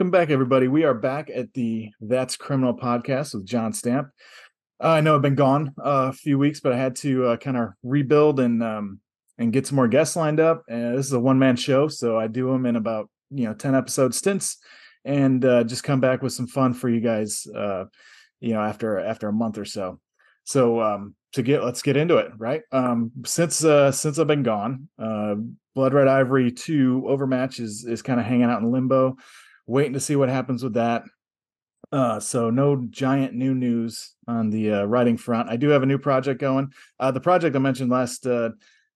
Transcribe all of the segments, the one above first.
welcome back, everybody. We are back at the That's Criminal podcast with John Stamp. I know I've been gone uh, a few weeks, but I had to uh, kind of rebuild and um, and get some more guests lined up. And this is a one man show, so I do them in about you know ten episode stints, and uh, just come back with some fun for you guys. Uh, you know, after after a month or so. So um, to get let's get into it, right? Um, since since I've been gone, Blood Red Ivory two Overmatch is is kind of hanging out in limbo, waiting to see what happens with that. Uh, so no giant new news on the uh, writing front. I do have a new project going. Uh, the project I mentioned last uh,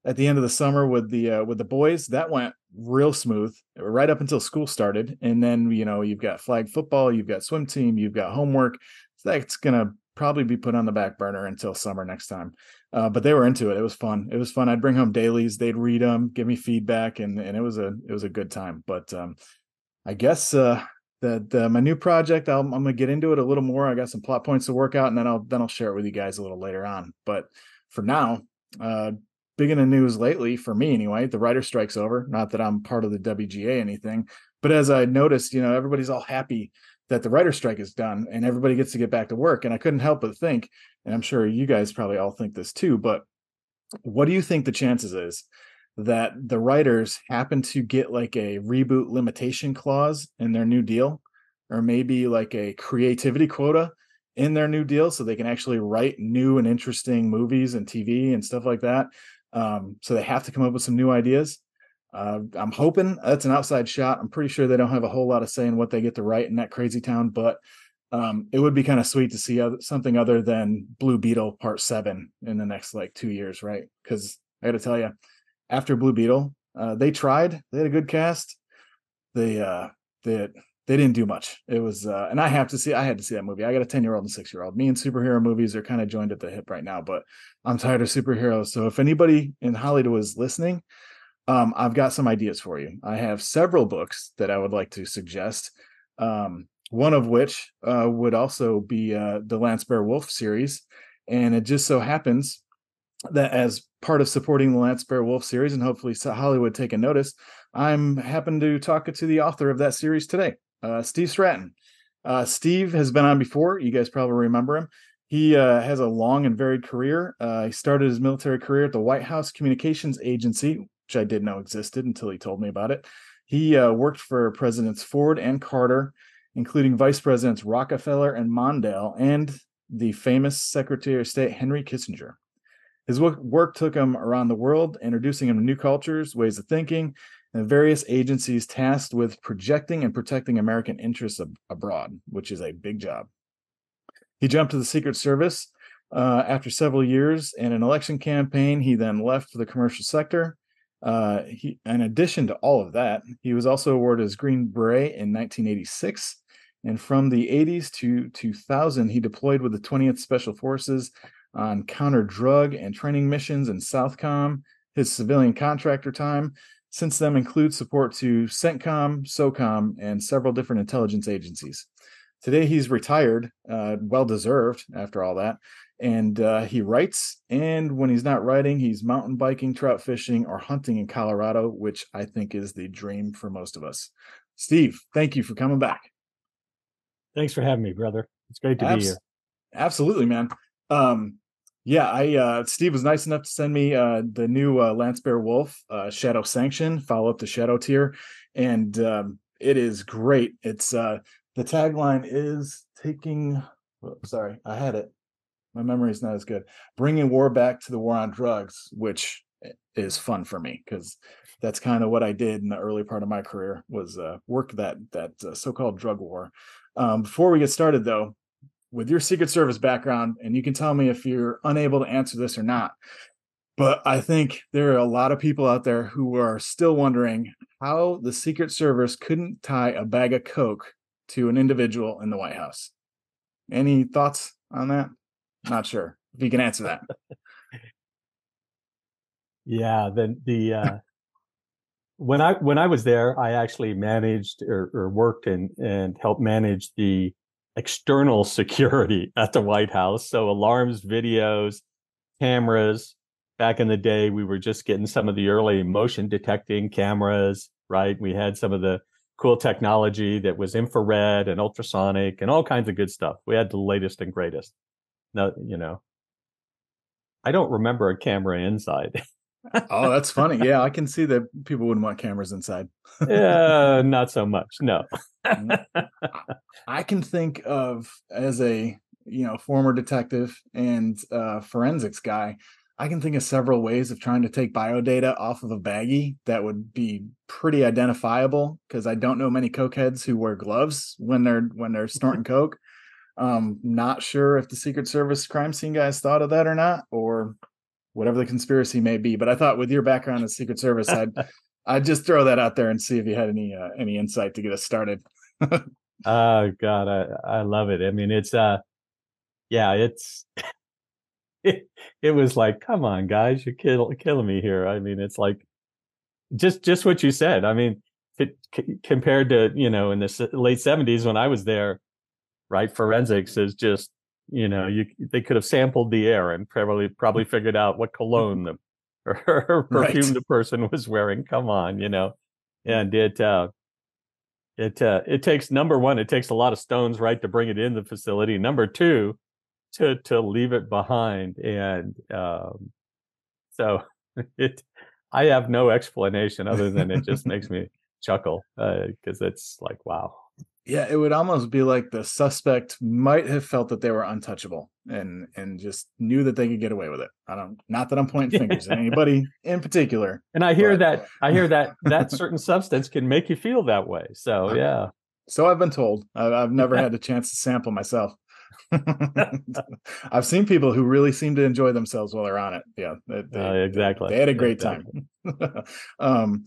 at the end of the summer with the uh, with the boys that went real smooth right up until school started, and then you know you've got flag football, you've got swim team, you've got homework. So that's gonna probably be put on the back burner until summer next time. Uh, but they were into it. It was fun. It was fun. I'd bring home dailies. They'd read them, give me feedback, and and it was a it was a good time. But um, I guess uh, that my new project, i am gonna get into it a little more. I got some plot points to work out, and then I'll then I'll share it with you guys a little later on. But for now, uh, big in the news lately for me anyway. The writer strike's over. Not that I'm part of the WGA anything, but as I noticed, you know, everybody's all happy that the writer strike is done and everybody gets to get back to work. And I couldn't help but think, and I'm sure you guys probably all think this too, but what do you think the chances is that the writers happen to get like a reboot limitation clause in their new deal or maybe like a creativity quota in their new deal so they can actually write new and interesting movies and TV and stuff like that. Um, so they have to come up with some new ideas. Uh, I'm hoping that's an outside shot. I'm pretty sure they don't have a whole lot of say in what they get to write in that crazy town, but um, it would be kind of sweet to see other, something other than Blue Beetle Part Seven in the next like two years, right? Because I got to tell you, after Blue Beetle, uh, they tried. They had a good cast. They uh, they they didn't do much. It was, uh, and I have to see. I had to see that movie. I got a ten year old and six year old. Me and superhero movies are kind of joined at the hip right now, but I'm tired of superheroes. So if anybody in Hollywood is listening, um, I've got some ideas for you. I have several books that I would like to suggest. Um, one of which uh, would also be uh, the Lance Bear Wolf series. And it just so happens that as part of supporting the Lance Bear Wolf series, and hopefully Hollywood take a notice, I'm happen to talk to the author of that series today, uh, Steve Stratton. Uh, Steve has been on before. You guys probably remember him. He uh, has a long and varied career. Uh, he started his military career at the White House Communications Agency, which I didn't know existed until he told me about it. He uh, worked for Presidents Ford and Carter, including Vice Presidents Rockefeller and Mondale, and the famous Secretary of State Henry Kissinger. His work took him around the world, introducing him to new cultures, ways of thinking, and various agencies tasked with projecting and protecting American interests ab- abroad, which is a big job. He jumped to the Secret Service uh, after several years in an election campaign. He then left for the commercial sector uh, he, in addition to all of that, he was also awarded his Green Beret in 1986. And from the 80s to 2000, he deployed with the 20th Special Forces on counter drug and training missions in Southcom. His civilian contractor time. Since then includes support to CENTCOM, SOCOM, and several different intelligence agencies. Today, he's retired, uh, well deserved after all that, and uh, he writes and when he's not writing he's mountain biking trout fishing or hunting in colorado which i think is the dream for most of us. Steve thank you for coming back. Thanks for having me brother. It's great to Abs- be here. absolutely man. Um yeah i uh steve was nice enough to send me uh the new uh lance bear wolf uh shadow sanction follow up to shadow tier and um it is great it's uh the tagline is taking oh, sorry i had it my memory is not as good. Bringing war back to the war on drugs, which is fun for me because that's kind of what I did in the early part of my career was uh, work that that uh, so-called drug war. Um, before we get started, though, with your Secret Service background, and you can tell me if you're unable to answer this or not, but I think there are a lot of people out there who are still wondering how the Secret Service couldn't tie a bag of coke to an individual in the White House. Any thoughts on that? Not sure if you can answer that. yeah, then the uh, when I when I was there, I actually managed or, or worked and and helped manage the external security at the White House. So alarms, videos, cameras. Back in the day, we were just getting some of the early motion detecting cameras. Right, we had some of the cool technology that was infrared and ultrasonic and all kinds of good stuff. We had the latest and greatest. No, you know, I don't remember a camera inside. oh, that's funny. Yeah, I can see that people wouldn't want cameras inside. yeah, not so much. No. I can think of as a you know former detective and uh, forensics guy. I can think of several ways of trying to take biodata off of a baggie that would be pretty identifiable because I don't know many cokeheads who wear gloves when they're when they're snorting coke. Um, not sure if the Secret Service crime scene guys thought of that or not, or whatever the conspiracy may be. But I thought with your background as Secret Service, I'd I'd just throw that out there and see if you had any uh, any insight to get us started. oh God, I I love it. I mean, it's uh, yeah, it's it, it was like, come on, guys, you're kill, killing me here. I mean, it's like just just what you said. I mean, it, c- compared to you know in the late '70s when I was there, right? Forensics is just you know you they could have sampled the air and probably probably figured out what cologne the or perfume right. the person was wearing. Come on, you know, and it uh, it uh, it takes number one, it takes a lot of stones, right, to bring it in the facility. Number two, to to leave it behind, and um, so it. I have no explanation other than it just makes me chuckle because uh, it's like wow yeah it would almost be like the suspect might have felt that they were untouchable and and just knew that they could get away with it. I don't not that i'm pointing fingers at anybody in particular and i hear but... that i hear that that certain substance can make you feel that way so yeah. So i've been told. I've, I've never had a chance to sample myself. I've seen people who really seem to enjoy themselves while they're on it. Yeah they, they, uh, exactly they, they had a great exactly. time um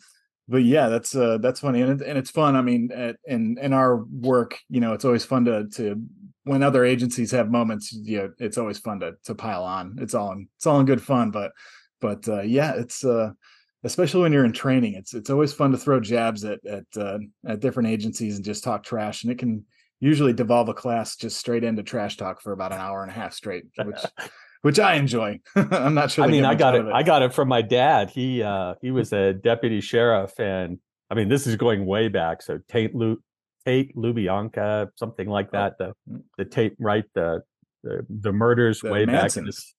but yeah, that's uh, that's funny, and it, and it's fun. I mean, at, in in our work, you know, it's always fun to to when other agencies have moments. You know, it's always fun to to pile on. It's all in it's all in good fun, but but uh, yeah, it's uh, especially when you're in training. It's it's always fun to throw jabs at at uh, at different agencies and just talk trash, and it can usually devolve a class just straight into trash talk for about an hour and a half straight, which which I enjoy. I'm not sure. I mean, I got it, it, I got it from my dad. He uh, he was a deputy sheriff, and I mean, this is going way back. So Tate Lu- Tate LaBianca, something like oh, that. The mm. the Tate right the the, the murders the way Mansons. back in this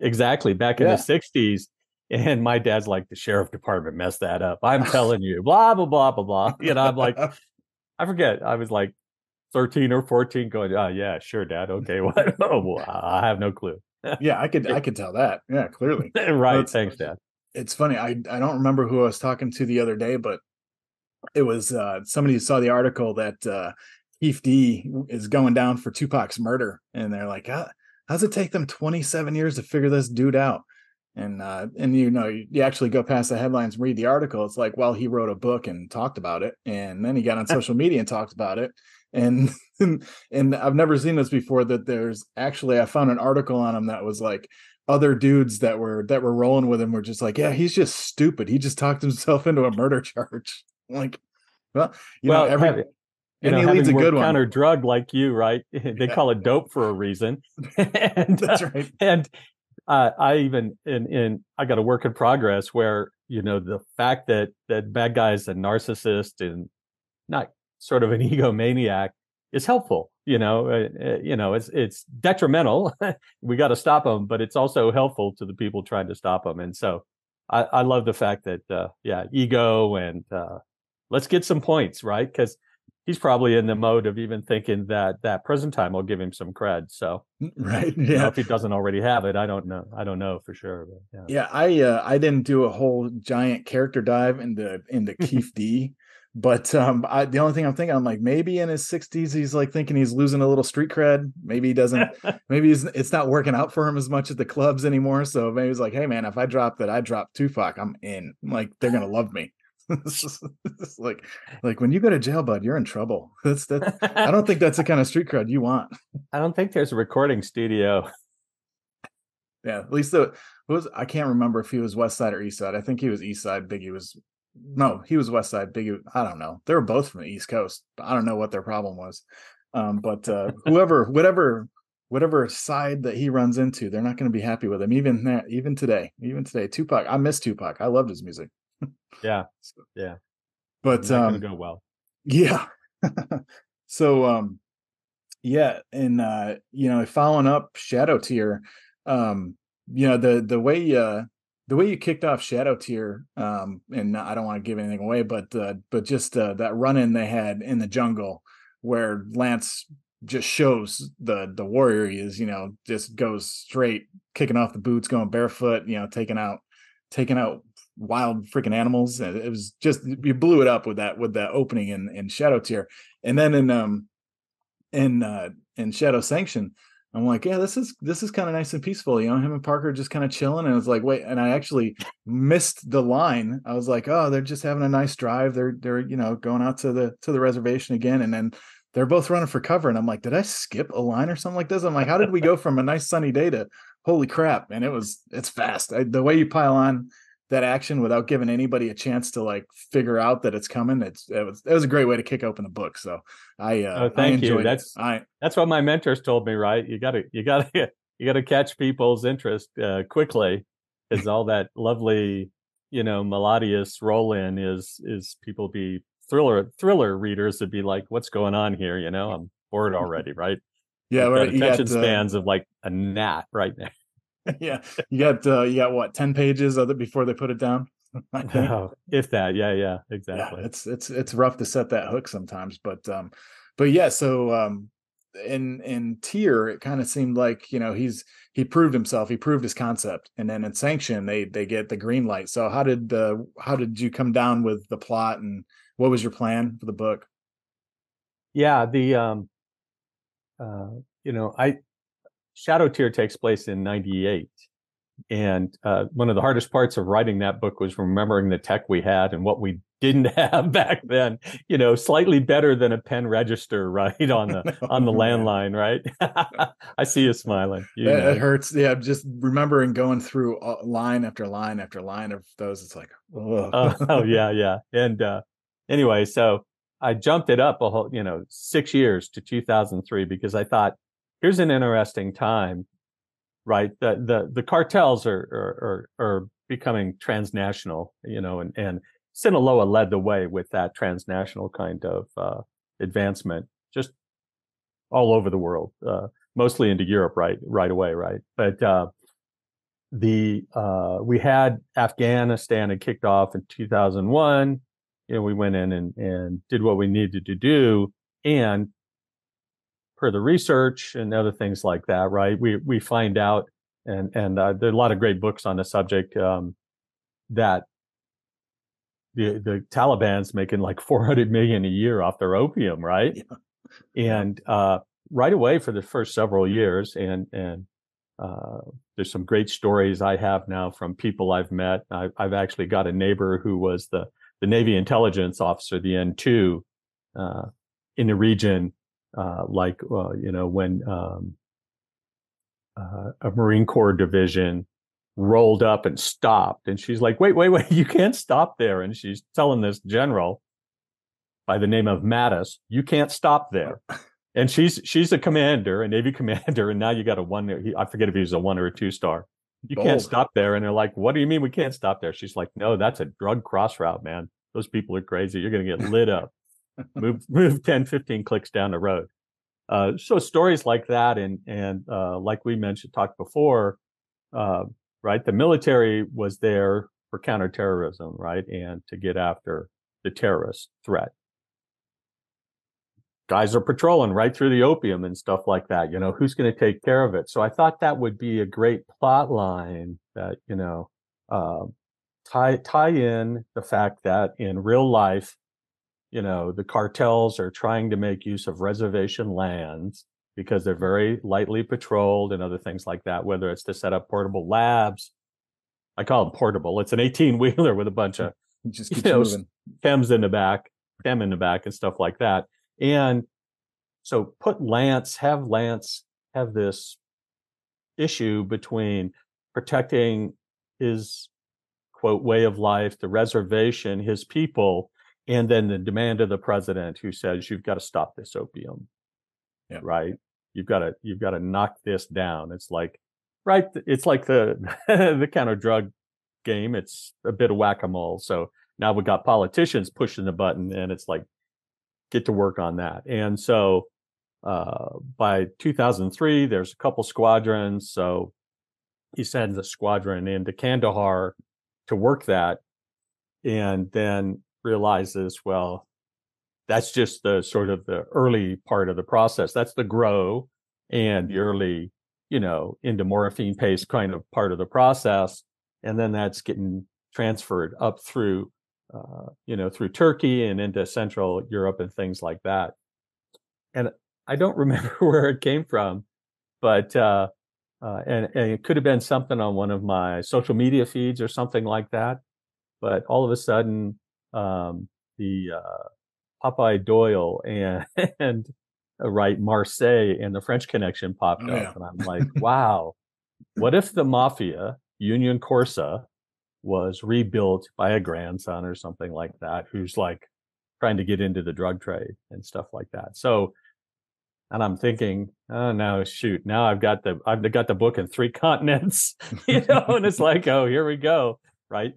exactly back in yeah. the '60s. And my dad's like, the sheriff department messed that up. I'm telling you, blah blah blah blah blah. You know, I'm like, I forget. I was like 13 or 14, going, oh yeah, sure, dad. Okay, what? oh, well, I have no clue yeah, I could I could tell that. Yeah, clearly. right. Thanks, Dad. It's funny. I I don't remember who I was talking to the other day, but it was uh somebody who saw the article that uh Keefe D is going down for Tupac's murder, and they're like, How, how's it take them 27 years to figure this dude out? And uh and you know, you actually go past the headlines and read the article. It's like, well, he wrote a book and talked about it, and then he got on social media and talked about it, and and I've never seen this before that there's actually I found an article on him that was like other dudes that were that were rolling with him were just like yeah he's just stupid. He just talked himself into a murder charge. Like well you well, know every have, and know, he leads a good one. counter drug like you right? They yeah. call it dope for a reason. And that's uh, right. and uh, I even in in I got a work in progress where you know the fact that that bad guy's a narcissist and not sort of an egomaniac is helpful. You know, uh, uh, you know, it's it's detrimental. we got to stop them, but it's also helpful to the people trying to stop them. And so, I, I love the fact that, uh, yeah, ego and uh, let's get some points, right? Because he's probably in the mode of even thinking that that present time will give him some cred. So, mm, right, yeah. You know, if he doesn't already have it, I don't know. I don't know for sure. But, yeah. yeah, I uh, I didn't do a whole giant character dive into into Keefe D. But um, I, the only thing I'm thinking, I'm like, maybe in his 60s, he's like thinking he's losing a little street cred. Maybe he doesn't. maybe he's, it's not working out for him as much at the clubs anymore. So maybe he's like, hey man, if I drop that, I drop Tupac, I'm in. like they're gonna love me. it's like, like when you go to jail, bud, you're in trouble. That's that. I don't think that's the kind of street cred you want. I don't think there's a recording studio. Yeah, at least the was I can't remember if he was West Side or East Side. I think he was East Side. Biggie was no, he was West Side. Big, I don't know. They were both from the East Coast. I don't know what their problem was. Um, but uh, whoever, whatever, whatever side that he runs into, they're not going to be happy with him. Even that, even today, even today, Tupac. I miss Tupac. I loved his music. yeah, yeah. But um, go well. Yeah. so um yeah, and uh, you know, following up Shadow Tier, um, you know, the the way uh the way you kicked off Shadow Tier, um, and I don't want to give anything away, but uh, but just uh, that run in they had in the jungle where Lance just shows the the warrior he is, you know, just goes straight, kicking off the boots, going barefoot, you know, taking out taking out wild freaking animals. It was just you blew it up with that with that opening in in Shadow Tier, and then in um in uh in Shadow Sanction, I'm like, yeah, this is this is kind of nice and peaceful. You know, him and Parker just kind of chilling. And it's like, wait, and I actually missed the line. I was like, oh, they're just having a nice drive. They're they're you know going out to the to the reservation again, and then they're both running for cover. And I'm like, did I skip a line or something like this? I'm like, how did we go from a nice sunny day to holy crap? And it was it's fast. I, the way you pile on that action without giving anybody a chance to like figure out that it's coming. It's it was it was a great way to kick open the book. So I uh, oh, thank I you. That's. I that's what my mentors told me. Right, you got to you got to you got to catch people's interest uh, quickly. Is all that lovely, you know, melodious roll in is is people be thriller thriller readers would be like, what's going on here? You know, I'm bored already, right? Yeah, right. Attention got, uh, spans of like a gnat right now. yeah, you got uh, you got what ten pages of it before they put it down. Oh, if that, yeah, yeah, exactly. Yeah, it's it's it's rough to set that hook sometimes, but um, but yeah. So um, in in tier, it kind of seemed like you know he's he proved himself, he proved his concept, and then in sanction they they get the green light. So how did uh, how did you come down with the plot and what was your plan for the book? Yeah, the um, uh, you know, I Shadow Tier takes place in 98. And uh, one of the hardest parts of writing that book was remembering the tech we had and what we didn't have back then. You know, slightly better than a pen register, right on the on the landline, right? I see you smiling. You it, it, hurts. Yeah, just remembering going through line after line after line of those. It's like, oh, oh yeah, yeah. And uh, anyway, so I jumped it up a whole, you know, six years to 2003 because I thought here's an interesting time, right? The the the cartels are are are, are becoming transnational, you know, and and Sinaloa led the way with that transnational kind of uh, advancement, just all over the world, uh, mostly into Europe, right, right away, right. But uh, the uh, we had Afghanistan had kicked off in 2001. You know, we went in and and did what we needed to do, and per the research and other things like that, right? We we find out, and and uh, there are a lot of great books on the subject um, that the the Taliban's making like 400 million a year off their opium, right? Yeah. And uh, right away for the first several years, and and uh, there's some great stories I have now from people I've met. I've, I've actually got a neighbor who was the the Navy intelligence officer, the N2, uh, in the region uh, like uh, you know when um, uh, a Marine Corps division rolled up and stopped, and she's like, "Wait, wait, wait! You can't stop there!" And she's telling this general by the name of Mattis, "You can't stop there." And she's she's a commander, a Navy commander, and now you got a one. He, I forget if he was a one or a two star. You Bold. can't stop there, and they're like, "What do you mean we can't stop there?" She's like, "No, that's a drug cross route, man. Those people are crazy. You're going to get lit up." Move move 10 15 clicks down the road. Uh, so stories like that and and uh, like we mentioned talked before uh, right the military was there for counterterrorism right and to get after the terrorist threat. Guys are patrolling right through the opium and stuff like that you know who's going to take care of it? So i thought that would be a great plot line that you know uh, tie tie in the fact that in real life you know the cartels are trying to make use of reservation lands because they're very lightly patrolled and other things like that whether it's to set up portable labs. I call them portable. It's an 18 wheeler with a bunch hmm. of just you know, moving. chems in the back chem in the back and stuff like that. And so put lance have lance have this issue between protecting his quote way of life the reservation his people and then the demand of the president who says you've got to stop this opium yeah. right you've got to you've got to knock this down it's like right it's like the the counter drug game it's a bit of whack-a-mole so now we've got politicians pushing the button and it's like get to work on that. And so uh, by 2003, there's a couple squadrons. So he sends a squadron into Kandahar to work that, and then realizes, well, that's just the sort of the early part of the process. That's the grow and the early, you know, into morphine paste kind of part of the process, and then that's getting transferred up through, uh, you know, through Turkey and into Central Europe and things like that. And I don't remember where it came from, but uh, uh, and, and, it could have been something on one of my social media feeds or something like that. But all of a sudden, um, the uh, Popeye Doyle and and uh, right Marseille and the French Connection popped oh, up, yeah. and I'm like, wow, what if the mafia Unione Corse was rebuilt by a grandson or something like that, who's like trying to get into the drug trade and stuff like that. So and I'm thinking, oh no, shoot! Now I've got the I've got the book in three continents, you know, and it's like, oh, here we go, right?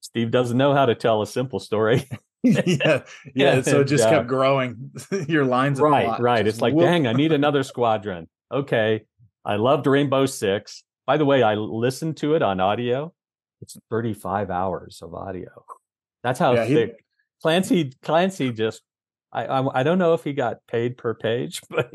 Steve doesn't know how to tell a simple story. yeah, yeah. So it just uh, kept growing. Your lines, right, right. It's like, whoop. dang, I need another squadron. Okay, I loved Rainbow Six. By the way, I listened to it on audio. It's 35 hours of audio. That's how yeah, thick. He, Clancy Clancy just I, I, I don't know if he got paid per page, but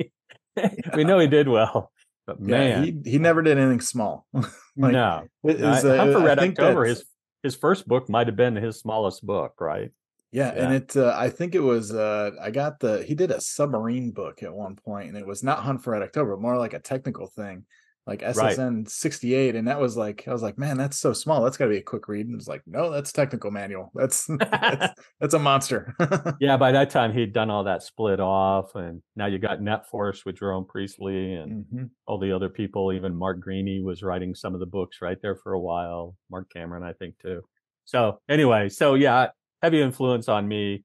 we know he did well. But man, yeah, he he never did anything small. like, no, is, uh, Hunt for Red October. His his first book might have been his smallest book, right? Yeah, yeah. and it uh, I think it was uh, I got the he did a submarine book at one point, and it was not Hunt for Red October, more like a technical thing like SSN right. 68. And that was like, I was like, man, that's so small. That's got to be a quick read. And it's like, no, that's technical manual. That's, that's, that's, a monster. yeah. By that time, he'd done all that split off. And now you got NetForce with Jerome Preisler and mm-hmm. all the other people. Even Mark Greaney was writing some of the books right there for a while. Marc Cameron, I think, too. So, anyway, so yeah, heavy influence on me.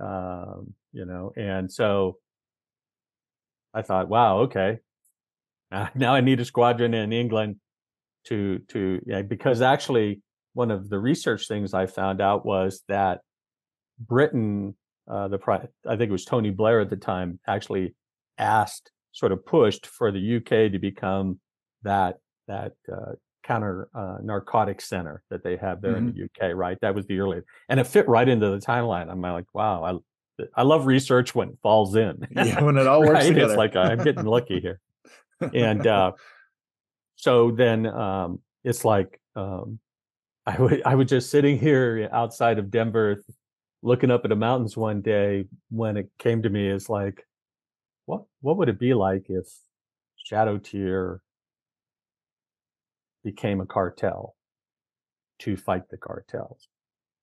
Um, you know, and so I thought, wow, okay, uh, now I need a squadron in England to to yeah, because actually one of the research things I found out was that Britain, uh, the I think it was Tony Blair at the time, actually asked, sort of pushed for the UK to become that that uh, counter uh, narcotics center that they have there mm-hmm. in the UK. Right, that was the early, and it fit right into the timeline. I'm like, wow, I I love research when it falls in. Yeah, when it all works right? together. It's like I'm getting lucky here and uh, so then um, it's like um, I would I was just sitting here outside of Denver, looking up at the mountains one day when it came to me is like, what what would it be like if Shadow Tier became a cartel to fight the cartels,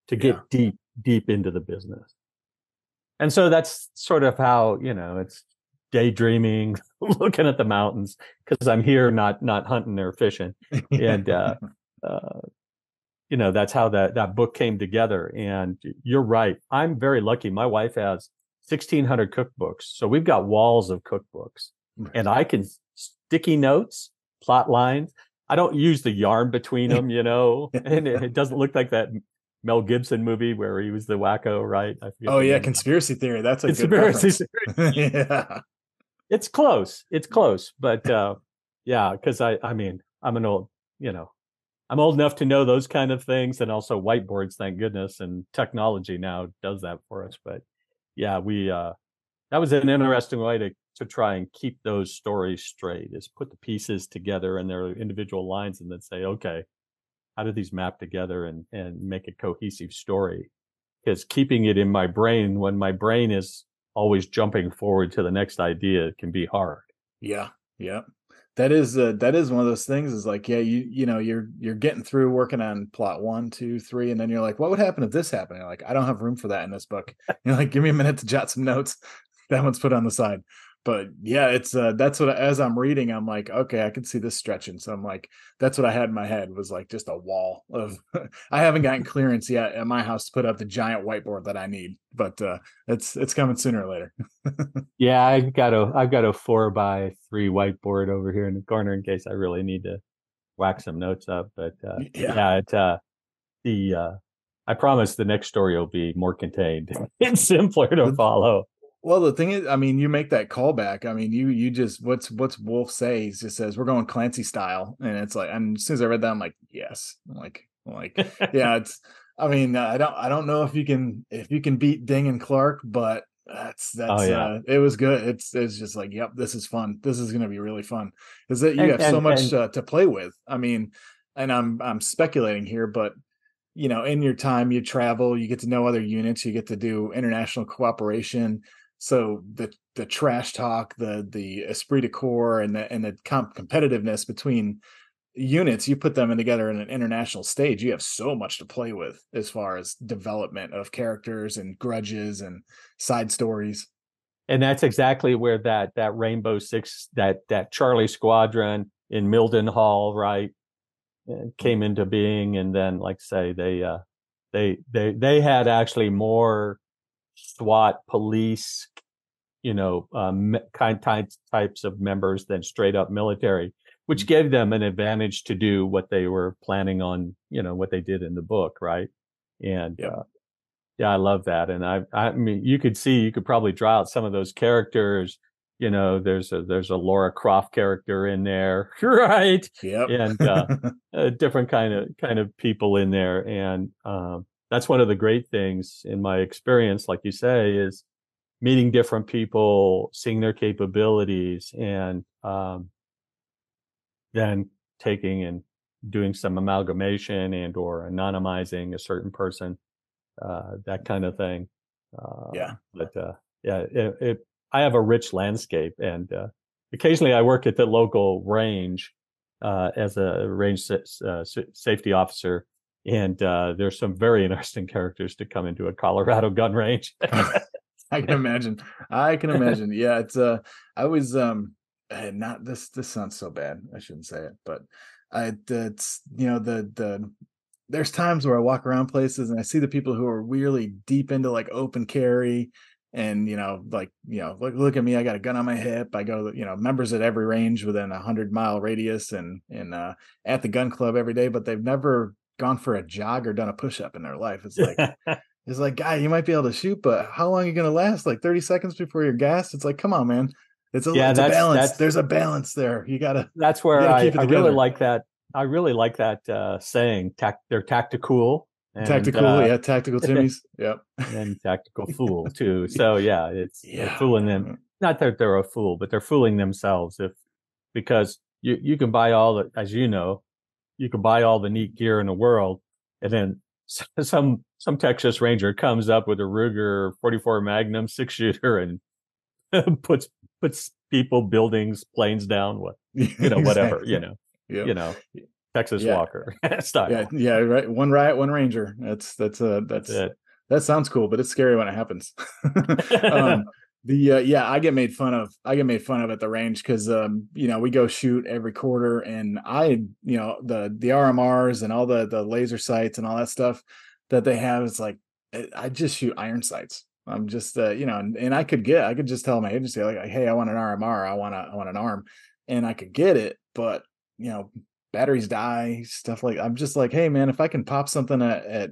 to get yeah. deep deep into the business. And so that's sort of how, you know, it's daydreaming, looking at the mountains because I'm here not not hunting or fishing, and uh, uh, you know that's how that that book came together. And you're right, I'm very lucky. My wife has 1,600 cookbooks, so we've got walls of cookbooks, and I can sticky notes, plot lines. I don't use the yarn between them, you know, and it, it doesn't look like that Mel Gibson movie where he was the wacko, right? oh yeah, conspiracy theory. That's a conspiracy theory. yeah it's close. It's close, but uh, yeah, because I, I mean, I'm an old, you know, I'm old enough to know those kind of things, and also whiteboards. Thank goodness, and technology now does that for us. But yeah, we uh, that was an interesting way to to try and keep those stories straight. Is put the pieces together in their individual lines, and then say, okay, how do these map together and and make a cohesive story? Because keeping it in my brain when my brain is always jumping forward to the next idea can be hard. Yeah. Yeah. That is uh, that is one of those things is like, yeah, you you know, you're you're getting through working on plot one, two, three, and then you're like, what would happen if this happened? Like, I don't have room for that in this book. You're like, give me a minute to jot some notes. That one's put on the side but yeah it's uh that's what as i'm reading i'm like okay i can see this stretching. So i'm like that's what i had in my head was like just a wall of i haven't gotten clearance yet at my house to put up the giant whiteboard that i need but uh it's it's coming sooner or later. Yeah i've got a i've got a four by three whiteboard over here in the corner in case i really need to whack some notes up but uh yeah, yeah it uh the uh I promise the next story will be more contained and simpler to follow. Well, the thing is, I mean, you make that callback. I mean, you you just what's what's Wolf say? He just says we're going Clancy style, and it's like, and as soon as I read that, I'm like, yes, I'm like, I'm like, yeah, it's. I mean, I don't I don't know if you can if you can beat Ding and Clark, but that's that's oh, yeah. uh, it was good. It's it's just like, yep, this is fun. This is going to be really fun. Is that you and, have and, so much and, uh, to play with. I mean, and I'm I'm speculating here, but you know, in your time you travel, you get to know other units, you get to do international cooperation so the the trash talk, the the esprit de corps, and the and the comp- competitiveness between units, you put them in together in an international stage, you have so much to play with as far as development of characters and grudges and side stories. And that's exactly where that that Rainbow Six, that that Charlie Squadron in Mildenhall, right, uh, came into being. And then, like say, they uh, they they they had actually more SWAT, police, you know, um, kind types types of members than straight up military, which mm-hmm. gave them an advantage to do what they were planning on, you know, what they did in the book, right? And yeah, uh, yeah I love that. And I, I mean, you could see, you could probably draw out some of those characters. You know, there's a there's a Laura Croft character in there, right? Yep. And uh, a different kind of kind of people in there, and um, that's one of the great things in my experience, like you say, is meeting different people, seeing their capabilities, and um, then taking and doing some amalgamation and or anonymizing a certain person, uh, that kind of thing. Uh, yeah. But uh, yeah, it, it, I have a rich landscape, and uh, occasionally I work at the local range uh, as a range uh, safety officer and uh, there's some very interesting characters to come into a Colorado gun range. I can imagine. I can imagine. Yeah, it's uh, I was um, eh, not this. This sounds so bad. I shouldn't say it, but I it's you know the the there's times where I walk around places and I see the people who are really deep into like open carry and you know like you know look look at me I got a gun on my hip I go you know members at every range within a hundred mile radius and and uh, at the gun club every day but they've never gone for a jog or done a push up in their life. It's like it's like, guy, you might be able to shoot, but how long are you gonna last? Like 30 seconds before you're gassed? It's like, come on, man. It's a, yeah, it's a balance. There's a balance there. You gotta that's where I, I really like that. I really like that uh saying tac- they're tactical. And, tactical, uh, yeah, tactical Timmies. yep. And tactical fool too. So yeah, it's yeah. fooling them. Not that they're a fool, but they're fooling themselves if because you you can buy all the as you know, you can buy all the neat gear in the world, and then some some Texas Ranger comes up with a Ruger 44 Magnum six shooter and puts puts people, buildings, planes down, what you know, whatever, you know, yep. you know, Texas yeah. Walker style. Yeah, yeah, right. One riot, one ranger. That's that's uh that's, that's that sounds cool, but it's scary when it happens. um, the uh, yeah i get made fun of i get made fun of at the range because um you know we go shoot every quarter and i you know the the rmrs and all the the laser sights and all that stuff that they have it's like eh, i just shoot iron sights. I'm just uh you know and, and i could get i could just tell my agency like hey i want an rmr i want a i want an arm and i could get it but you know batteries die stuff like i'm just like hey man if i can pop something at, at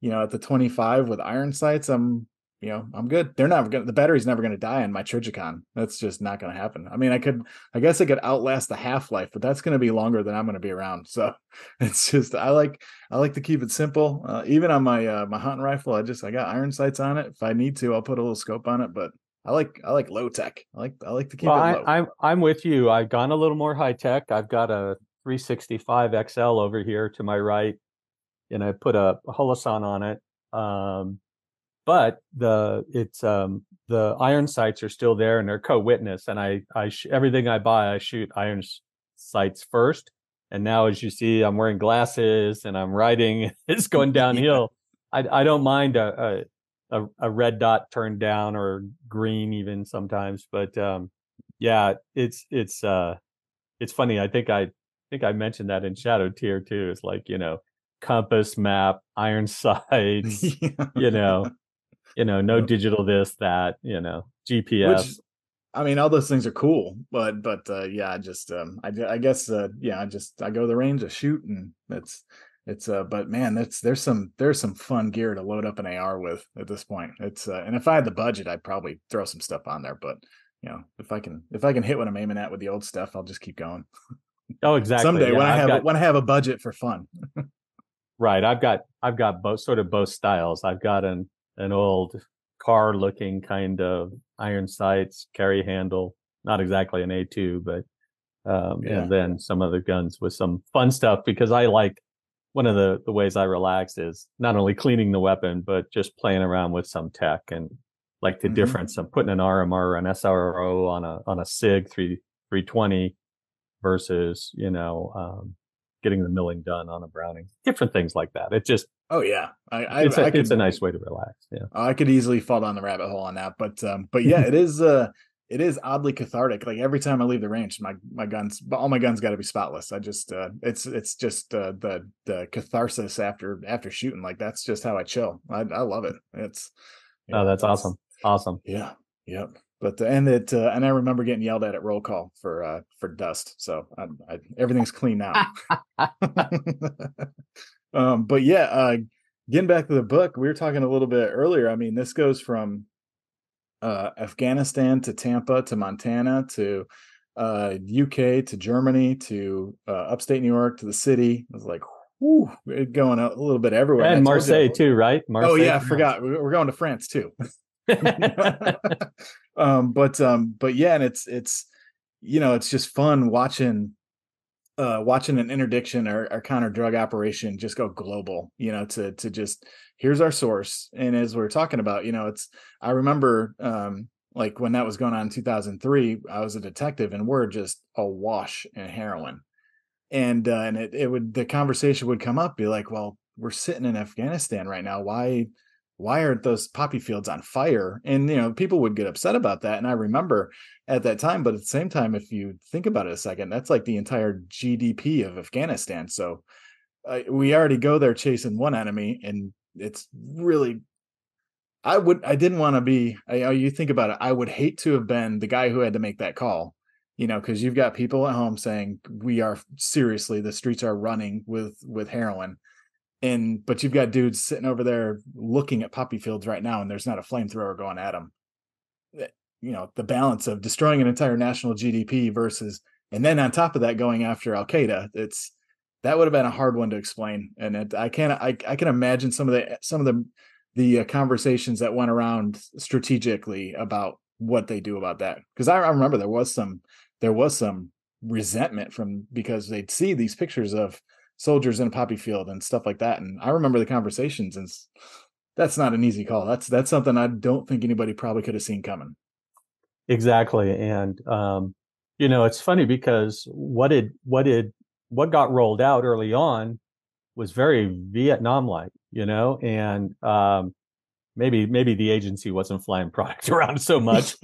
you know at the 25 with iron sights i'm you know, I'm good. They're never gonna the battery's never gonna die on my Trijicon. That's just not gonna happen. I mean, I could I guess I could outlast the half-life, but that's gonna be longer than I'm gonna be around. So it's just I like I like to keep it simple. Uh, even on my uh, my hunting rifle, I just I got iron sights on it. If I need to, I'll put a little scope on it, but I like I like low tech. I like I like to keep well, it low. I, I'm I'm with you. I've gone a little more high tech. I've got a 365 XL over here to my right, and I put a, a Holosun on it. Um, but the it's um the iron sights are still there and they're co-witness and i i sh- everything i buy i shoot iron sights first and now as you see i'm wearing glasses and i'm riding it's going downhill yeah. i i don't mind a, a a red dot turned down or green even sometimes but um yeah it's it's uh it's funny i think i think i mentioned that in shadow tier too it's like you know compass map iron sights yeah. you know you know, no digital this, that, you know, GPS. Which, I mean, all those things are cool, but but uh, yeah, I just um, I, I guess uh, yeah, I just I go to the range, I shoot, and that's it's uh but man that's there's some there's some fun gear to load up an ar with at this point. It's uh and if i had the budget i'd probably throw some stuff on there but you know if i can if i can hit what i'm aiming at with the old stuff i'll just keep going. Oh exactly. Someday yeah, when i I've have got, when i have a budget for fun. Right i've got i've got both sort of both styles. I've got an an old car looking kind of iron sights carry handle not exactly an a2 but um, yeah. and then some other guns with some fun stuff because I like one of the the ways I relax is not only cleaning the weapon but just playing around with some tech and like the mm-hmm. difference of putting an RMR or an SRO on a on a Sig three three twenty versus you know um, getting the milling done on a Browning, different things like that. It just oh yeah, I, I it's, a, I could, it's a nice way to relax. Yeah, I could easily fall down the rabbit hole on that, but um, but yeah, it is uh it is oddly cathartic. Like every time I leave the range, my my guns, all my guns got to be spotless. I just, uh, it's it's just uh, the the catharsis after after shooting. Like that's just how I chill. I I love it. It's oh, that's awesome, awesome. Yeah, yep. But and it uh, and I remember getting yelled at at roll call for uh for dust. So I, I, everything's clean now. um, but yeah, uh, getting back to the book, we were talking a little bit earlier. I mean, this goes from uh, Afghanistan to Tampa to Montana to uh, UK to Germany to uh, upstate New York to the city. It was like, whew, going a little bit everywhere. And Marseille too, right? Marseille, oh yeah, I forgot. We're going to France too. um, but um, but yeah, and it's it's you know it's just fun watching uh, watching an interdiction or, or counter drug operation just go global, you know, to to just here's our source. And as we are talking about, you know, it's I remember um, like when that was going on in 2003, I was a detective and we're just awash in heroin. And uh, and it, it would the conversation would come up, be like, well, we're sitting in Afghanistan right now. Why why aren't those poppy fields on fire? And you know, people would get upset about that. And I remember at that time, but at the same time, if you think about it a second, that's like the entire GDP of Afghanistan. So uh, we already go there chasing one enemy, and it's really. I would. I didn't want to be. I, you think about it. I would hate to have been the guy who had to make that call. You know, because you've got people at home saying we are seriously the streets are running with with heroin and but you've got dudes sitting over there looking at poppy fields right now and there's not a flamethrower going at them eh, you know the balance of destroying an entire national gdp versus and then on top of that going after al qaeda it's that would have been a hard one to explain and it, i can't I, I can imagine some of the some of the the uh, conversations that went around strategically about what they do about that because I, I remember there was some there was some resentment from because they'd see these pictures of soldiers in a poppy field and stuff like that. And I remember the conversations, and that's not an easy call. That's that's something I don't think anybody probably could have seen coming. Exactly, and um, you know, it's funny because what did what did what got rolled out early on was very Vietnam-like, you know, and um, maybe maybe the agency wasn't flying product around so much.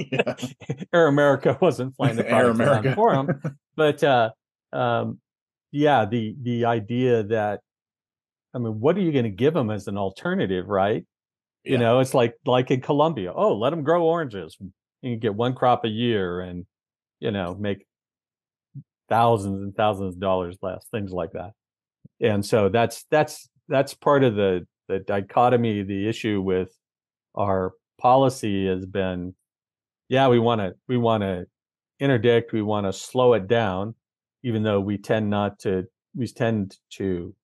Air America wasn't flying the product around for them, but uh, um, yeah the the idea that i mean what are you going to give them as an alternative right? Yeah. you know it's like like in colombia oh let them grow oranges. You get one crop a year and you know make thousands and thousands of dollars less things like that. And so that's that's that's part of the the dichotomy the issue with our policy has been yeah we want to we want to interdict we want to slow it down even though we tend not to, we tend to,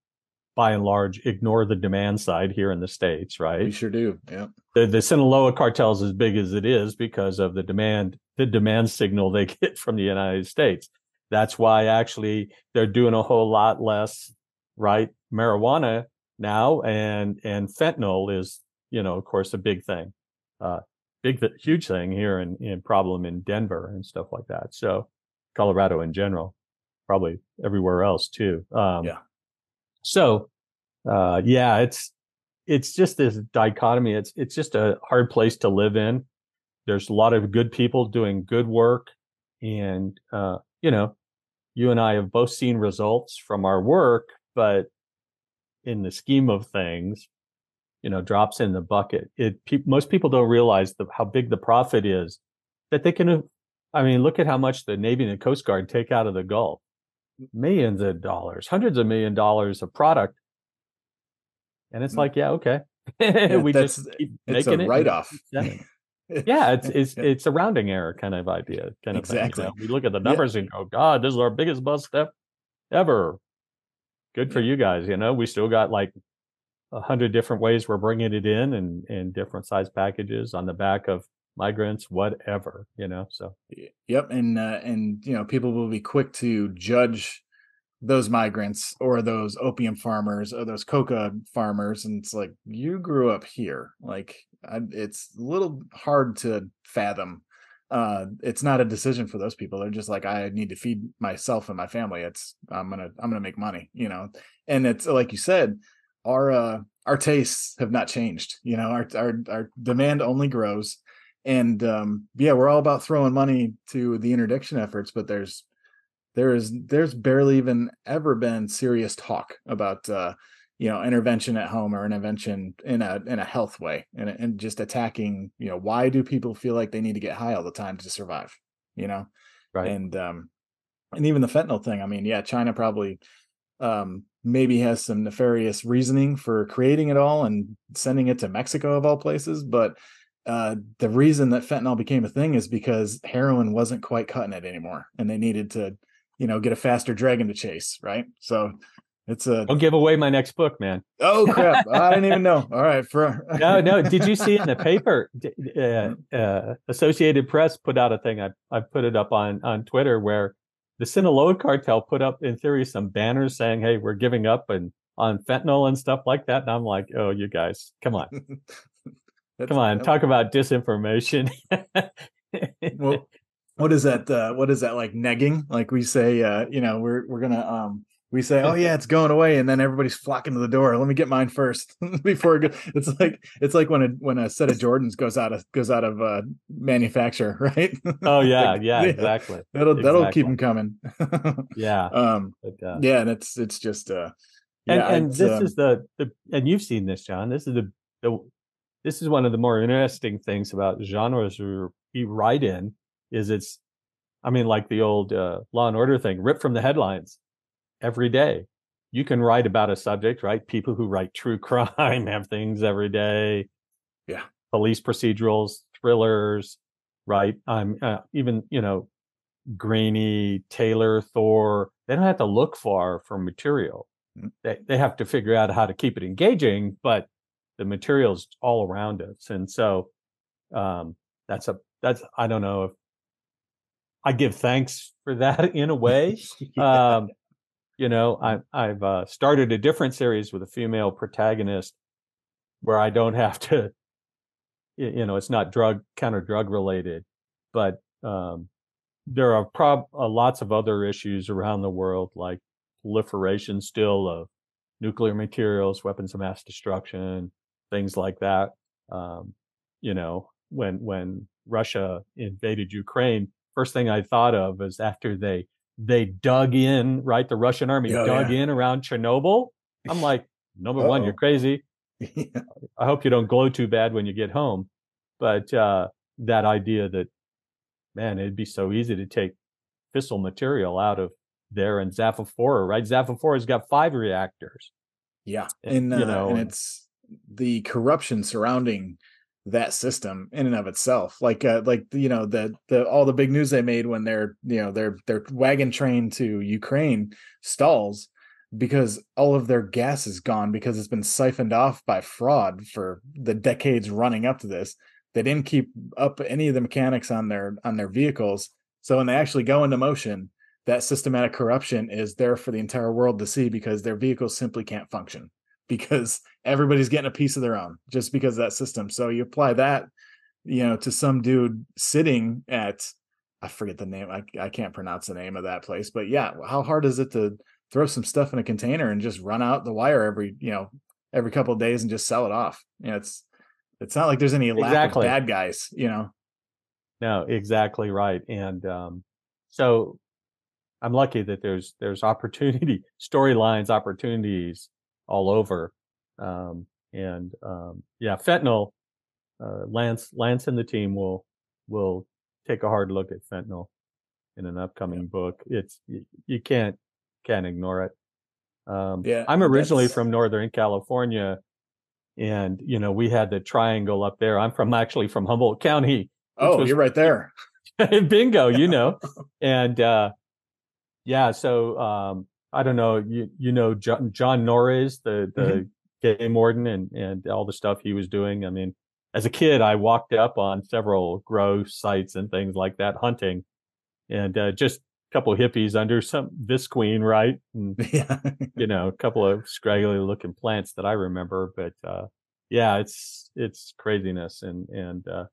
by and large, ignore the demand side here in the states, right? We sure do. Yeah. The the Sinaloa cartel is as big as it is because of the demand, the demand signal they get from the United States. That's why actually they're doing a whole lot less, right? Marijuana now, and and fentanyl is, you know, of course, a big thing, uh, big huge thing here in in problem in Denver and stuff like that. So Colorado in general probably everywhere else too. Um, yeah. So, uh, yeah, it's it's just this dichotomy. It's it's just a hard place to live in. There's a lot of good people doing good work, and uh, you know, you and I have both seen results from our work, but in the scheme of things, you know, drops in the bucket. It pe- most people don't realize the, how big the profit is that they can. I mean, look at how much the Navy and the Coast Guard take out of the Gulf millions of dollars, hundreds of million dollars of product and it's Mm. like, yeah, okay, Yeah, we just keep it's a making it and write-off. keep yeah, it's it's it's a rounding error kind of idea, kind of Exactly. thing. You know? We look at the Yeah. numbers and go, God, this is our biggest bust step ever. Good for you guys. You know, we still got like a hundred different ways we're bringing it in, and and different size packages on the back of migrants, whatever. You know, so Yep, and uh, and you know people will be quick to judge those migrants or those opium farmers or those coca farmers, and it's like you grew up here. Like I, it's a little hard to fathom. Uh, it's not a decision for those people. They're just like I need to feed myself and my family. It's I'm gonna I'm gonna make money, you know. And it's like you said, our uh, our tastes have not changed. You know, our our our demand only grows and um yeah we're all about throwing money to the interdiction efforts but there's there is there's barely even ever been serious talk about uh you know intervention at home or intervention in a in a health way and and just attacking you know why do people feel like they need to get high all the time to survive you know right. and um and even the fentanyl thing i mean yeah china probably um maybe has some nefarious reasoning for creating it all and sending it to mexico of all places but uh the reason that fentanyl became a thing is because heroin wasn't quite cutting it anymore and they needed to you know get a faster dragon to chase right so it's a Don't give away my next book, man. oh crap i didn't even know all right for no, no. Did you see in the paper? Uh, uh, Associated Press put out a thing. I I put it up on on Twitter where the Sinaloa cartel put up, in theory, some banners saying, "Hey, we're giving up and on fentanyl and stuff like that." And I'm like, "Oh, you guys, come on, That's- come on, talk about disinformation." well, what is that uh what is that like negging like we say uh you know we're we're gonna um we say oh yeah it's going away and then everybody's flocking to the door let me get mine first before it go- it's like it's like when a when a set of jordans goes out of goes out of uh manufacture right oh yeah, Like, yeah, exactly. that'll that'll keep them coming Yeah, um yeah and it's it's just uh and yeah, and it's, this um, is the the and you've seen this john this is the the this is one of the more interesting things about genres we write in is it's i mean like the old uh, law and order thing ripped from the headlines every day. You can write about a subject right? People who write true crime have things every day. Yeah. police procedurals thrillers right? I'm uh, even you know Greaney taylor thor they don't have to look far for material. Mm. they, they have to figure out how to keep it engaging but the materials all around us and so um that's a that's i don't know if i give thanks for that in a way yeah. um you know i i've uh, started a different series with a female protagonist where i don't have to you know it's not drug counter drug related but um there are prob uh, lots of other issues around the world like proliferation still of nuclear materials weapons of mass destruction things like that um you know when when russia invaded ukraine first thing i thought of is after they they dug in right the russian army Oh, dug yeah. in around chernobyl i'm like number one you're crazy Yeah. I hope you don't glow too bad when you get home. But uh, that idea that, man, it'd be so easy to take fissile material out of there and Zaphafora, right? Zaphafora's got five reactors. Yeah, And, and you uh, know, and- it's the corruption surrounding that system in and of itself. Like, uh, like you know, the the all the big news they made when their you know their their wagon train to Ukraine stalls because all of their gas is gone because it's been siphoned off by fraud for the decades running up to this. They didn't keep up any of the mechanics on their on their vehicles, so when they actually go into motion, that systematic corruption is there for the entire world to see because their vehicles simply can't function because everybody's getting a piece of their own just because of that system. So you apply that, you know, to some dude sitting at I forget the name. I, I can't pronounce the name of that place, but yeah, how hard is it to throw some stuff in a container and just run out the wire every, you know, every couple of days and just sell it off? You know, it's it's not like there's any lack Exactly. of bad guys, you know. No, exactly right. And um, so I'm lucky that there's there's opportunity, storylines, opportunities all over. Um, and um, yeah, fentanyl. Uh, Lance, Lance, and the team will will take a hard look at fentanyl in an upcoming book. It's you, you can't can't ignore it. Um, Yeah, I'm originally that's- from Northern California, and you know we had the triangle up there. I'm from actually from Humboldt County. Oh, was, you're right there. bingo, you know, and uh, yeah. So um, I don't know. You you know John, John Norris, the the mm-hmm. game warden, and and all the stuff he was doing. I mean, as a kid, I walked up on several grow sites and things like that hunting, and uh, just a couple of hippies under some visqueen, right? And, yeah, you know, a couple of scraggly looking plants that I remember. But uh, yeah, it's it's craziness and and uh,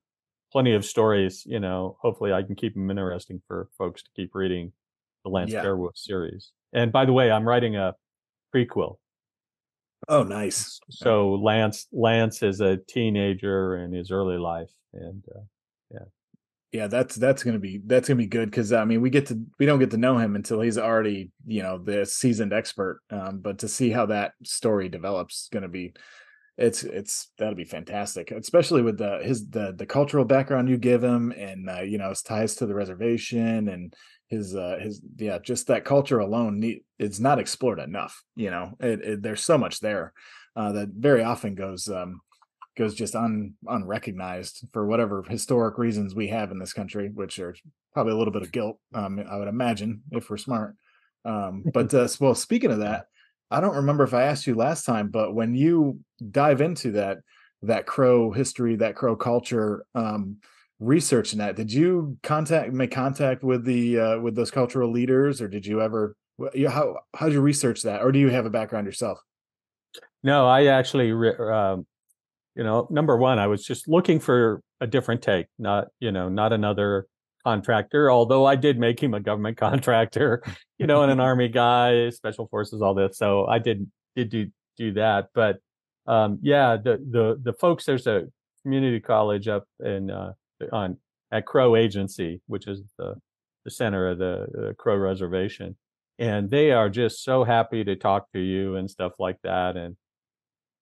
plenty of stories. You know, hopefully I can keep them interesting for folks to keep reading the Lance yeah. Series. And by the way, I'm writing a prequel Oh, nice. So Lance, Lance is a teenager in his early life, and uh, yeah, yeah, that's that's gonna be that's gonna be good because I mean we get to we don't get to know him until he's already you know the seasoned expert. Um, but to see how that story develops is gonna be it's it's that'll be fantastic especially with the his the the cultural background you give him and uh, you know his ties to the reservation and his uh his yeah just that culture alone need, it's not explored enough you know? It, it, there's so much there uh that very often goes um goes just un unrecognized for whatever historic reasons we have in this country which are probably a little bit of guilt um i would imagine if we're smart. Um but uh well speaking of that i don't remember if i asked you last time but when you dive into that that crow history that crow culture um researching that. Did you contact make contact with the uh, with those cultural leaders or did you ever how how did you research that or do you have a background yourself? No i actually um, you know number one i was just looking for a different take not you know not another contractor although i did make him a government contractor you know and an army guy special forces all this so i did did do do that but um yeah the the the folks there's a community college up in uh on at Crow Agency, which is the the center of the, Crow Reservation, and they are just so happy to talk to you and stuff like that, and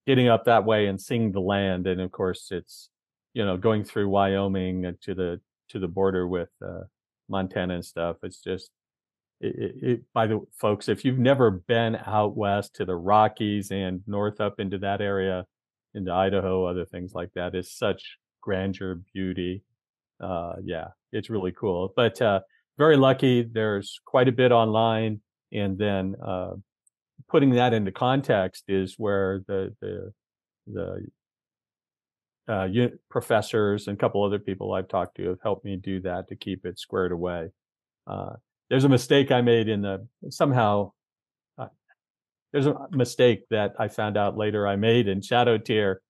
getting up that way and seeing the land, and of course it's you know going through Wyoming to the to the border with uh, Montana and stuff. It's just it, it, it, by the folks, if you've never been out west to the Rockies and north up into that area, into Idaho, other things like that, is such grandeur, beauty. Uh, yeah, it's really cool. But uh, very lucky. There's quite a bit online, and then uh, putting that into context is where the the the uh, professors and a couple other people I've talked to have helped me do that to keep it squared away. Uh, there's a mistake I made in the somehow. Uh, there's a mistake that I found out later I made in Shadow Tier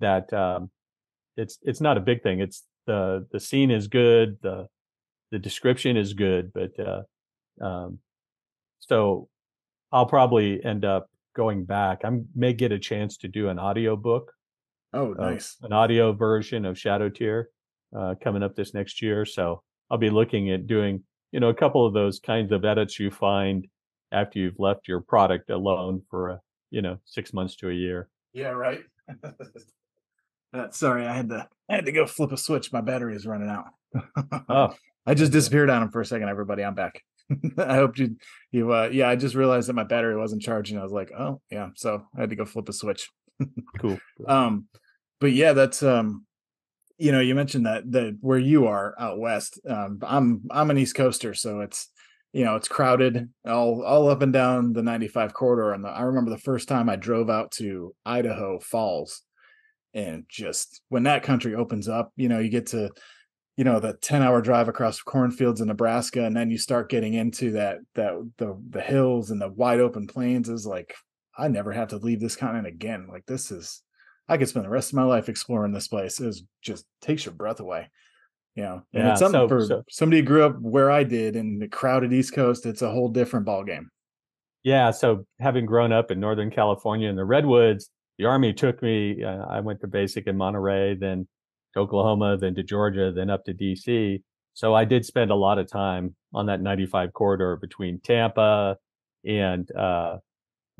that um, it's it's not a big thing. It's the the scene is good, the the description is good, but uh, um, so I'll probably end up going back. I may get a chance to do an audio book. Oh, nice! Uh, an audio version of Shadow Tier uh, coming up this next year. So I'll be looking at doing you know a couple of those kinds of edits you find after you've left your product alone for a you know six months to a year. Yeah, right. Uh, sorry, I had to I had to go flip a switch. My battery is running out. oh, I just disappeared on him for a second. Everybody, I'm back. I hope you you uh yeah, I just realized that my battery wasn't charging. I was like, "Oh, yeah." So, I had to go flip a switch. cool. Um but yeah, that's um you know, you mentioned that that where you are out west. Um I'm I'm an East Coaster, so it's you know, it's crowded all all up and down the 95 corridor and the, I remember the first time I drove out to Idaho Falls and just when that country opens up you know you get to you know the 10 hour drive across cornfields in nebraska and then you start getting into that that the the hills and the wide open plains is like i never have to leave this continent again like this is i could spend the rest of my life exploring this place it just takes your breath away you know and yeah, it's something so, for so, somebody who grew up where i did in the crowded east coast it's a whole different ball game yeah so having grown up in northern california in the redwoods the army took me. Uh, I went to basic in Monterey, then to Oklahoma, then to Georgia, then up to DC. So I did spend a lot of time on that 95 corridor between Tampa and uh,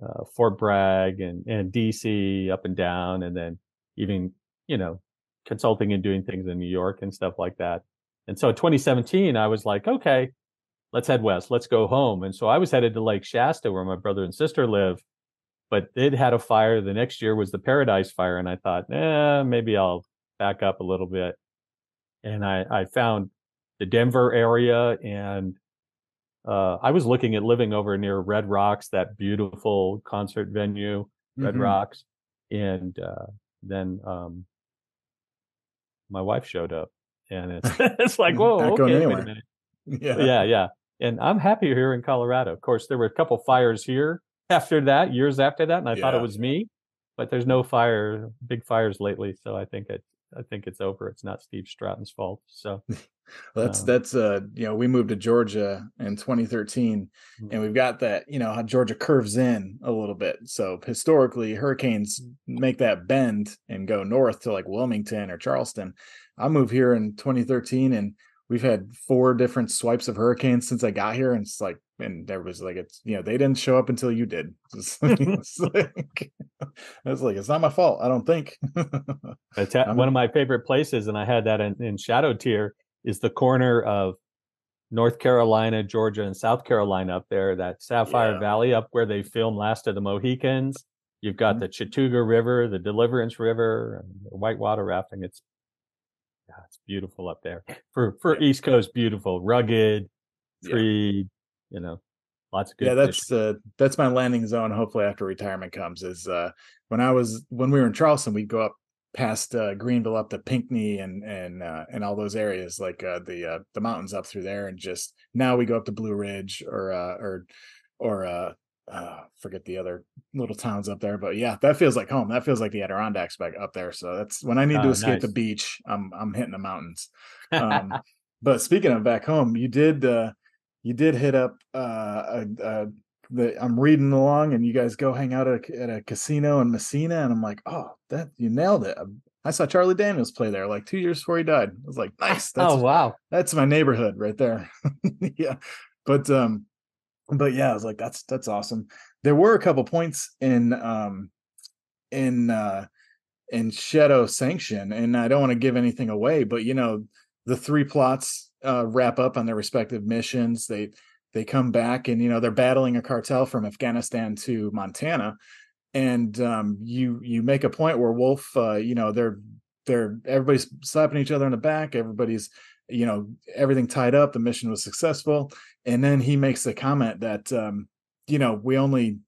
uh, Fort Bragg and, and DC, up and down, and then even you know consulting and doing things in New York and stuff like that. And so 2017, I was like, okay, let's head west, let's go home. And so I was headed to Lake Shasta, where my brother and sister live but it had a fire. The next year was the Paradise Fire, and I thought, eh, maybe I'll back up a little bit. And I, I found the Denver area, and uh, I was looking at living over near Red Rocks, that beautiful concert venue, Red Mhm. Rocks, and uh, then um, my wife showed up, and it's it's like, whoa, okay, wait a minute Yeah. yeah, yeah. And I'm happier here in Colorado. Of course, there were a couple fires here after that, years after that, and I thought it was me, but there's no fire, big fires lately. So I think it, I think it's over. It's not Steve Stratton's fault. So That's Um, that's uh you know we moved to Georgia in 2013 Mm. and we've got that you know how Georgia curves in a little bit so historically hurricanes make that bend and go north to like Wilmington or Charleston I moved here in 2013 and we've had four different swipes of hurricanes since I got here and it's like and there was like it's you know they didn't show up until you did it's like, it's like, it's like it's not my fault I don't think it's ha- one of my favorite places, and I had that in, in Shadow Tier, is the corner of North Carolina, Georgia, and South Carolina up there, that Sapphire Yeah. Valley up where they filmed Last of the Mohicans. You've got Mhm. the Chattooga River, the Deliverance River, and the whitewater rafting. It's yeah, it's beautiful up there. For for Yeah. East Coast, beautiful, rugged, tree, you know, lots of good. yeah that's uh that's my landing zone hopefully after retirement comes is uh when i was when we were in charleston we'd go up past uh greenville up to pinckney and and uh and all those areas like uh the uh the mountains up through there and just now we go up to blue ridge or uh or or uh uh forget the other little towns up there but yeah that feels like home. That feels like the adirondacks back up there so that's when i need to Oh, escape the beach i'm i'm hitting the mountains. Um, but speaking of back home, you did uh you did hit up uh, a, a, the I'm reading along and you guys go hang out at a, at a casino in Massena and I'm like, oh, that you nailed it. I saw Charlie Daniels play there like two years before he died. I was like, nice. That's oh wow, that's my neighborhood right there. yeah. But um but yeah, I was like, that's that's awesome. There were a couple points in um in uh in Shadow Sanction, and I don't want to give anything away, but you know, the three plots uh wrap up on their respective missions. They they come back and you know they're battling a cartel from Afghanistan to Montana. And um you you make a point where Wolf uh, you know, they're they're everybody's slapping each other in the back, everybody's you know everything tied up the mission was successful and then he makes the comment that um you know we only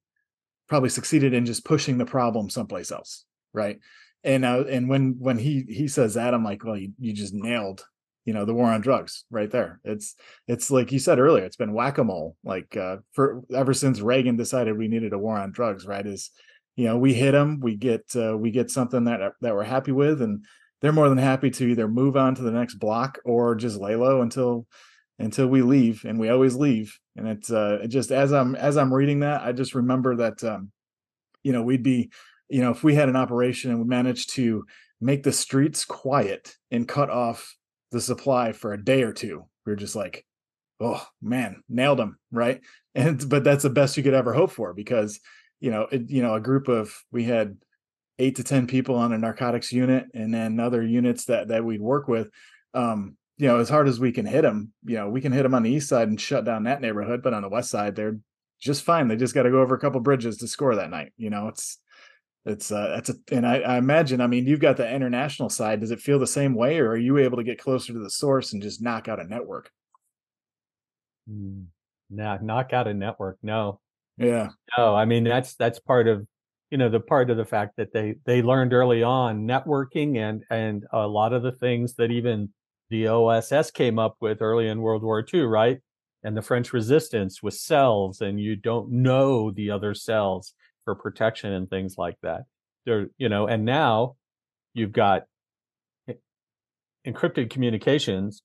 probably succeeded in just pushing the problem someplace else right and uh, and when when he he says that i'm like well you, you just nailed you know the war on drugs right there. It's it's like you said earlier it's been whack-a-mole like uh for ever since reagan decided we needed a war on drugs right is you know we hit them we get uh, we get something that that we're happy with and they're more than happy to either move on to the next block or just lay low until until we leave and we always leave and it's uh it just as i'm as i'm reading that i just remember that um you know we'd be you know if we had an operation and we managed to make the streets quiet and cut off the supply for a day or two. We are just like oh man nailed them right? And but that's the best you could ever hope for because you know it, you know a group of we had eight to ten people on a narcotics unit and then other units that that we'd work with um you know as hard as we can hit them you know we can hit them on the east side and shut down that neighborhood but on the west side they're just fine. They just got to go over a couple bridges to score that night you know? It's it's uh that's a and I, I imagine i mean you've got the international side does it feel the same way or are you able to get closer to the source and just knock out a network Mm, nah, knock out a network. No, yeah no. I mean that's that's part of you know the part of the fact that they they learned early on networking and and a lot of the things that even the OSS came up with early in World War II, right? And the French resistance with cells, and you don't know the other cells for protection and things like that. There, you know, and now you've got encrypted communications,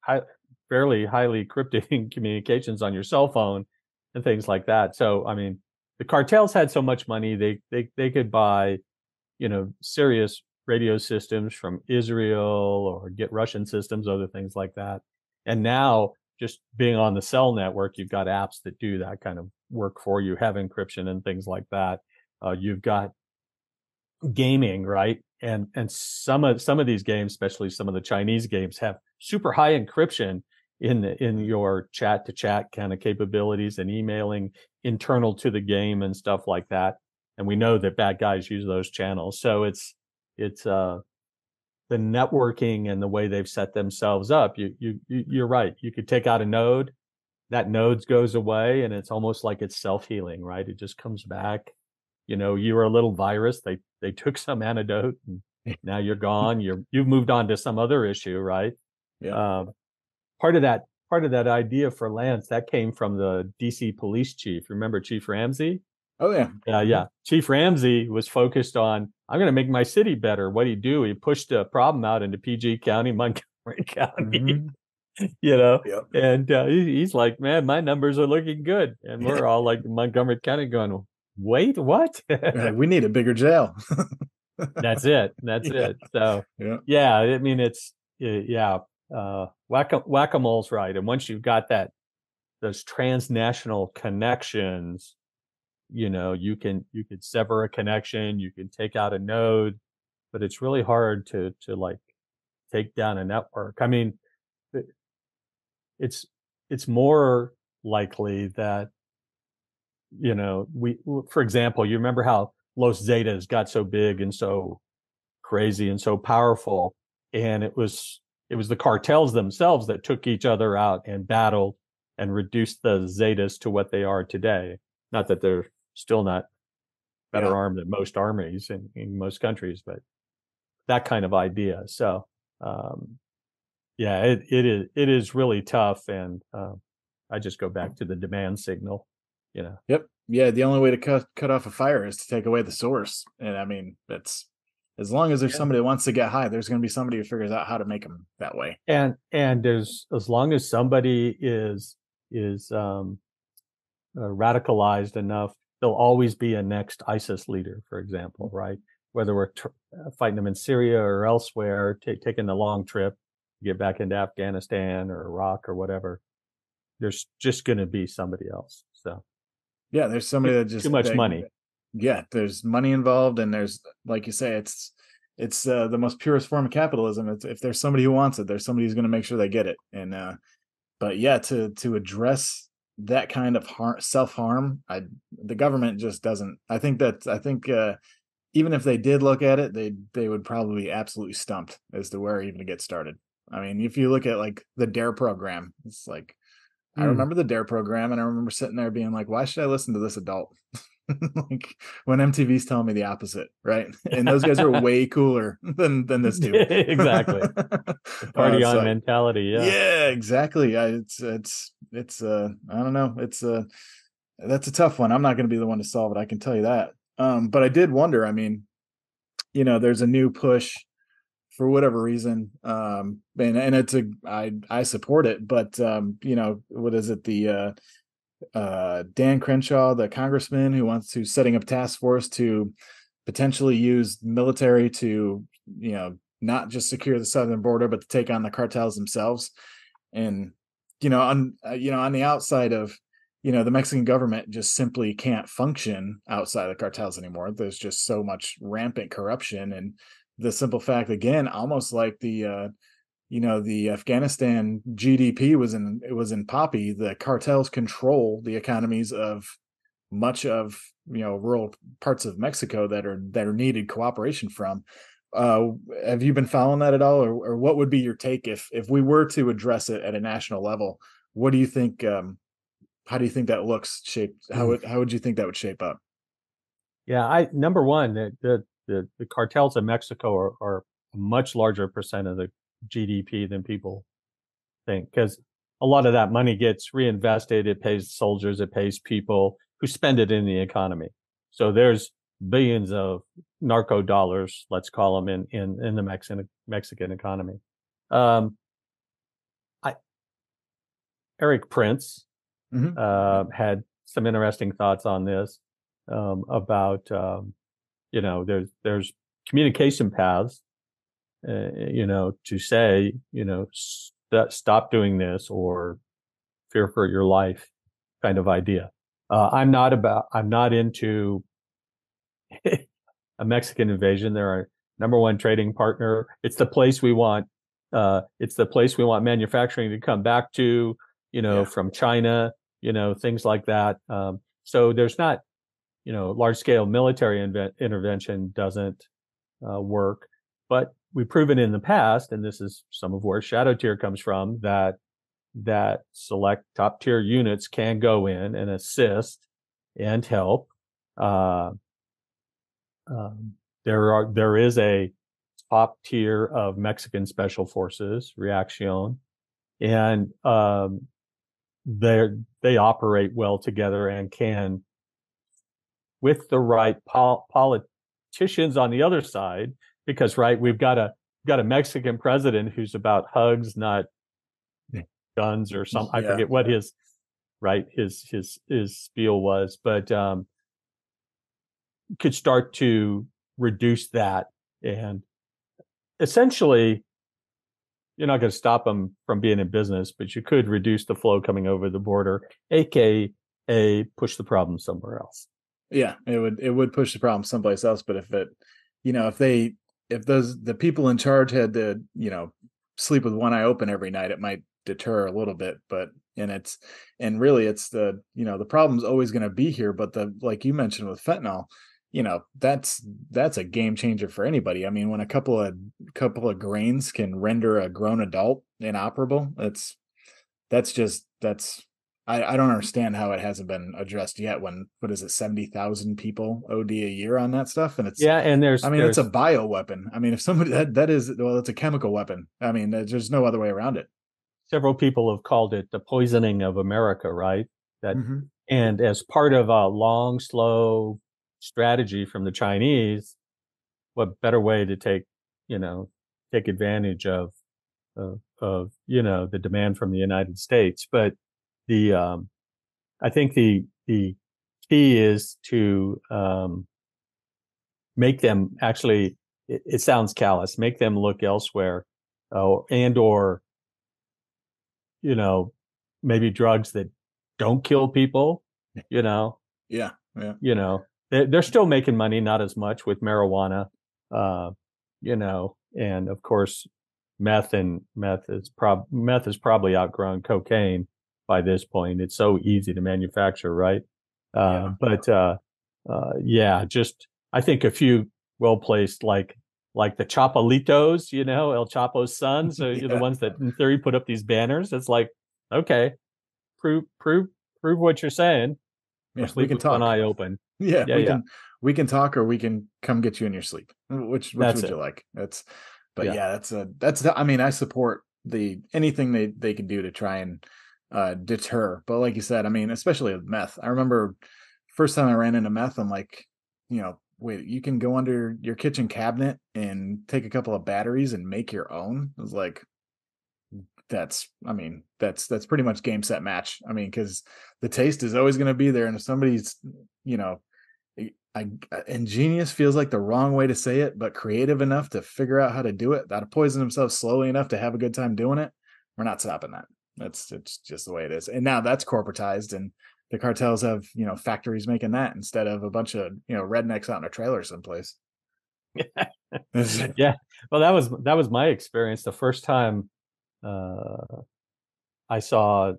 high, fairly highly encrypted communications on your cell phone and things like that. So, I mean, the cartels had so much money they they they could buy, you know, serious radio systems from Israel or get Russian systems, other things like that. And now, just being on the cell network, you've got apps that do that kind of work for you, have encryption and things like that. Uh, you've got gaming, right? And and some of some of these games, especially some of the Chinese games, have super high encryption in the, in your chat to chat kind of capabilities and emailing internal to the game and stuff like that. and we know that bad guys use those channels. So it's it's uh, the networking and the way they've set themselves up. You you you're right. You could take out a node, that node goes away, and it's almost like it's self healing, right? It just comes back. You know, you were a little virus. They they took some antidote, and now you're gone. You're you've moved on to some other issue, right? Yeah. Um, part of that part of that idea for Lance that came from the DC police chief. Remember Chief Ramsey? Oh yeah. Yeah, yeah. Chief Ramsey was focused on I'm going to make my city better. What did he do? He pushed a problem out into PG County, Montgomery County. Mm-hmm. You know, yep. and uh, he, he's like, "Man, my numbers are looking good," and we're all like Montgomery County going, "Wait, what? we need a bigger jail." That's it. That's yeah. it. So, yeah. yeah, I mean, it's yeah, uh, whack a mole's right, and once you've got that, those transnational connections, you know you can you could sever a connection you can take out a node but it's really hard to to like take down a network i mean it's it's more likely that you know we for example you remember how los zetas got so big and so crazy and so powerful and it was it was the cartels themselves that took each other out and battled and reduced the zetas to what they are today not that they're still not better yeah. armed than most armies in, in most countries, but that kind of idea. So, um, yeah, it, it is, it is really tough. And, uh, I just go back to the demand signal, you know? Yep. Yeah. The only way to cut, cut off a fire is to take away the source. And I mean, that's, as long as there's yeah. somebody that wants to get high, there's going to be somebody who figures out how to make them that way. And, and there's, as long as somebody is, is, um, uh, radicalized enough there'll always be a next ISIS leader, for example, right? Whether we're tr- uh, fighting them in Syria or elsewhere, t- taking the long trip, get back into Afghanistan or Iraq or whatever, there's just going to be somebody else. So, yeah, there's somebody that just too much they, money. Yeah, there's money involved, and there's like you say, it's it's uh, the most purest form of capitalism. It's, if there's somebody who wants it, there's somebody who's going to make sure they get it. And uh, but yeah, to to address that kind of harm, self-harm i the government just doesn't i think that i think uh even if they did look at it they they would probably be absolutely stumped as to where even to get started i mean if you look at like the dare program it's like mm. i hmm. remember the dare program and i remember sitting there being like why should i listen to this adult like when MTV's telling me the opposite, right? And those guys are way cooler than than this dude. exactly. Party uh, on so, mentality. Yeah. Yeah, exactly. I, it's it's it's uh I don't know. It's uh that's a tough one. I'm not going to be the one to solve it. I can tell you that. Um, but I did wonder. I mean, you know, there's a new push for whatever reason um and and it's a i i support it but um you know what is it the uh uh, Dan Crenshaw, the congressman who wants to setting up task force to potentially use military to, you know, not just secure the southern border, but to take on the cartels themselves. And you know, on uh, you know, on the outside of you know the Mexican government just simply can't function outside the cartels anymore. There's just so much rampant corruption, and the simple fact, again, almost like the uh, you know the Afghanistan GDP was in it was in poppy. The cartels control the economies of much of you know rural parts of Mexico that are that are needed cooperation from. Uh, have you been following that at all, or, or what would be your take if if we were to address it at a national level? What do you think? Um, how do you think that looks shaped? How would how would you think that would shape up? Yeah, I number one, the the the, the cartels in Mexico are, are a much larger percent of the GDP than people think because a lot of that money gets reinvested. It pays soldiers, it pays people who spend it in the economy. So there's billions of narco dollars, let's call them in, in, in the Mexican, Mexican economy. Um, I, Erik Prince, mm-hmm. uh, had some interesting thoughts on this, um, about, um, you know, there's, there's communication paths uh, you know, to say, you know, st- stop doing this or fear for your life kind of idea. Uh, I'm not about, I'm not into a Mexican invasion. They're our number one trading partner. It's the place we want. Uh, it's the place we want manufacturing to come back to, you know, yeah. from China, you know, things like that. Um, so there's not, you know, large scale military intervention doesn't uh, work. But we've proven in the past, and this is some of where shadow tier comes from, that that select top tier units can go in and assist and help. Uh, um, there are there is a top tier of Mexican special forces, Reaction, and um, they they operate well together and can, with the right pol- politicians on the other side, because right we've got a got a Mexican president who's about hugs, not guns or some. Yeah. I forget what his right his his his spiel was, but um, could start to reduce that and essentially you're not going to stop them from being in business, but you could reduce the flow coming over the border, aka push the problem somewhere else. Yeah, it would it would push the problem someplace else. But if it, you know, if they if those the people in charge had to, you know, sleep with one eye open every night, it might deter a little bit. But and it's and really it's the you know the problem's always going to be here. But the like you mentioned with fentanyl, you know that's that's a game changer for anybody i mean when a couple of couple of grains can render a grown adult inoperable that's that's just that's I, I don't understand how it hasn't been addressed yet when what is it 70,000 people OD a year on that stuff? And it's Yeah and there's I mean there's, it's a bio weapon I mean if somebody that that is well it's a chemical weapon. I mean there's no other way around it. Several people have called it the poisoning of America right? That mm-hmm. and as part of a long slow strategy from the Chinese, what better way to take, you know, take advantage of, of, of you know, the demand from the United States. But the, um, I think the, the key is to, um, make them actually, it, it sounds callous, make them look elsewhere, uh, and or, you know, maybe drugs that don't kill people, you know, yeah, yeah. you know, they're still making money, not as much with marijuana, uh, you know, and of course, meth and meth is prob meth is probably outgrown cocaine by this point. It's so easy to manufacture, right? Uh, yeah. But uh, uh, yeah, just I think a few well placed like like the Chapalitos, you know, El Chapo's sons, are yeah. the ones that in theory put up these banners. It's like, okay, prove prove prove what you're saying. Yeah, we can talk. One eye open. Yeah, yeah we yeah. can we can talk or we can come get you in your sleep. Which which that's would it. you like? That's but yeah. yeah, that's a that's the, I mean, I support the anything they they can do to try and uh deter. But like you said, I mean, especially with meth. I remember first time I ran into meth, I'm like, you know, wait, you can go under your kitchen cabinet and take a couple of batteries and make your own. I was like, that's i mean that's that's pretty much game set match i mean because the taste is always going to be there and if somebody's you know I, ingenious feels like the wrong way to say it but creative enough to figure out how to do it that poison themselves slowly enough to have a good time doing it we're not stopping that that's it's just the way it is and now that's corporatized and the cartels have you know factories making that instead of a bunch of you know rednecks out in a trailer someplace yeah well that was that was my experience the first time uh, I saw,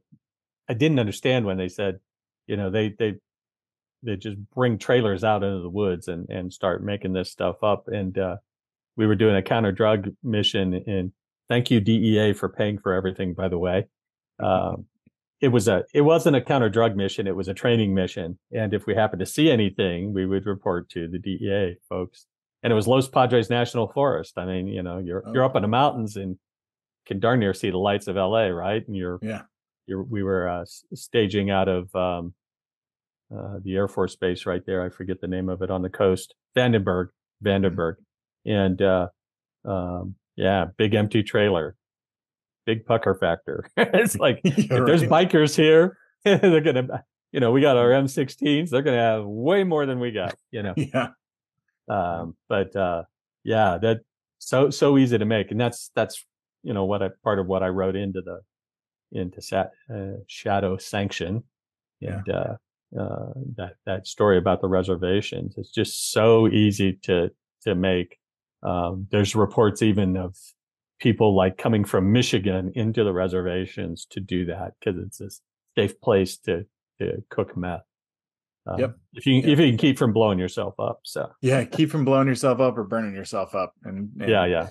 I didn't understand when they said, you know, they they they just bring trailers out into the woods and and start making this stuff up. And uh, we were doing a counter drug mission, and thank you DEA for paying for everything. By the way, um, it was a it wasn't a counter drug mission; it was a training mission. And if we happened to see anything, we would report to the DEA folks. And it was Los Padres National Forest. I mean, you know, you're oh. you're up in the mountains and can darn near see the lights of LA, right? And you're, yeah, you're, we were uh, staging out of um, uh, the Air Force Base right there. I forget the name of it on the coast, Vandenberg, Vandenberg, mm-hmm. and uh, um, yeah, big empty trailer, big pucker factor. it's like if right. there's bikers here, they're gonna, you know, we got our M16s. They're gonna have way more than we got, you know. yeah. Um, but uh, yeah, that so so easy to make, and that's that's you know what I part of what I wrote into the into sat, uh, shadow sanction and yeah. uh, uh, that that story about the reservations. It's just so easy to to make. Um, there's reports even of people like coming from Michigan into the reservations to do that because it's a safe place to to cook meth. Uh, Yep. If you Yeah. if you can keep from blowing yourself up, so yeah, keep from blowing yourself up or burning yourself up. And, and yeah, yeah,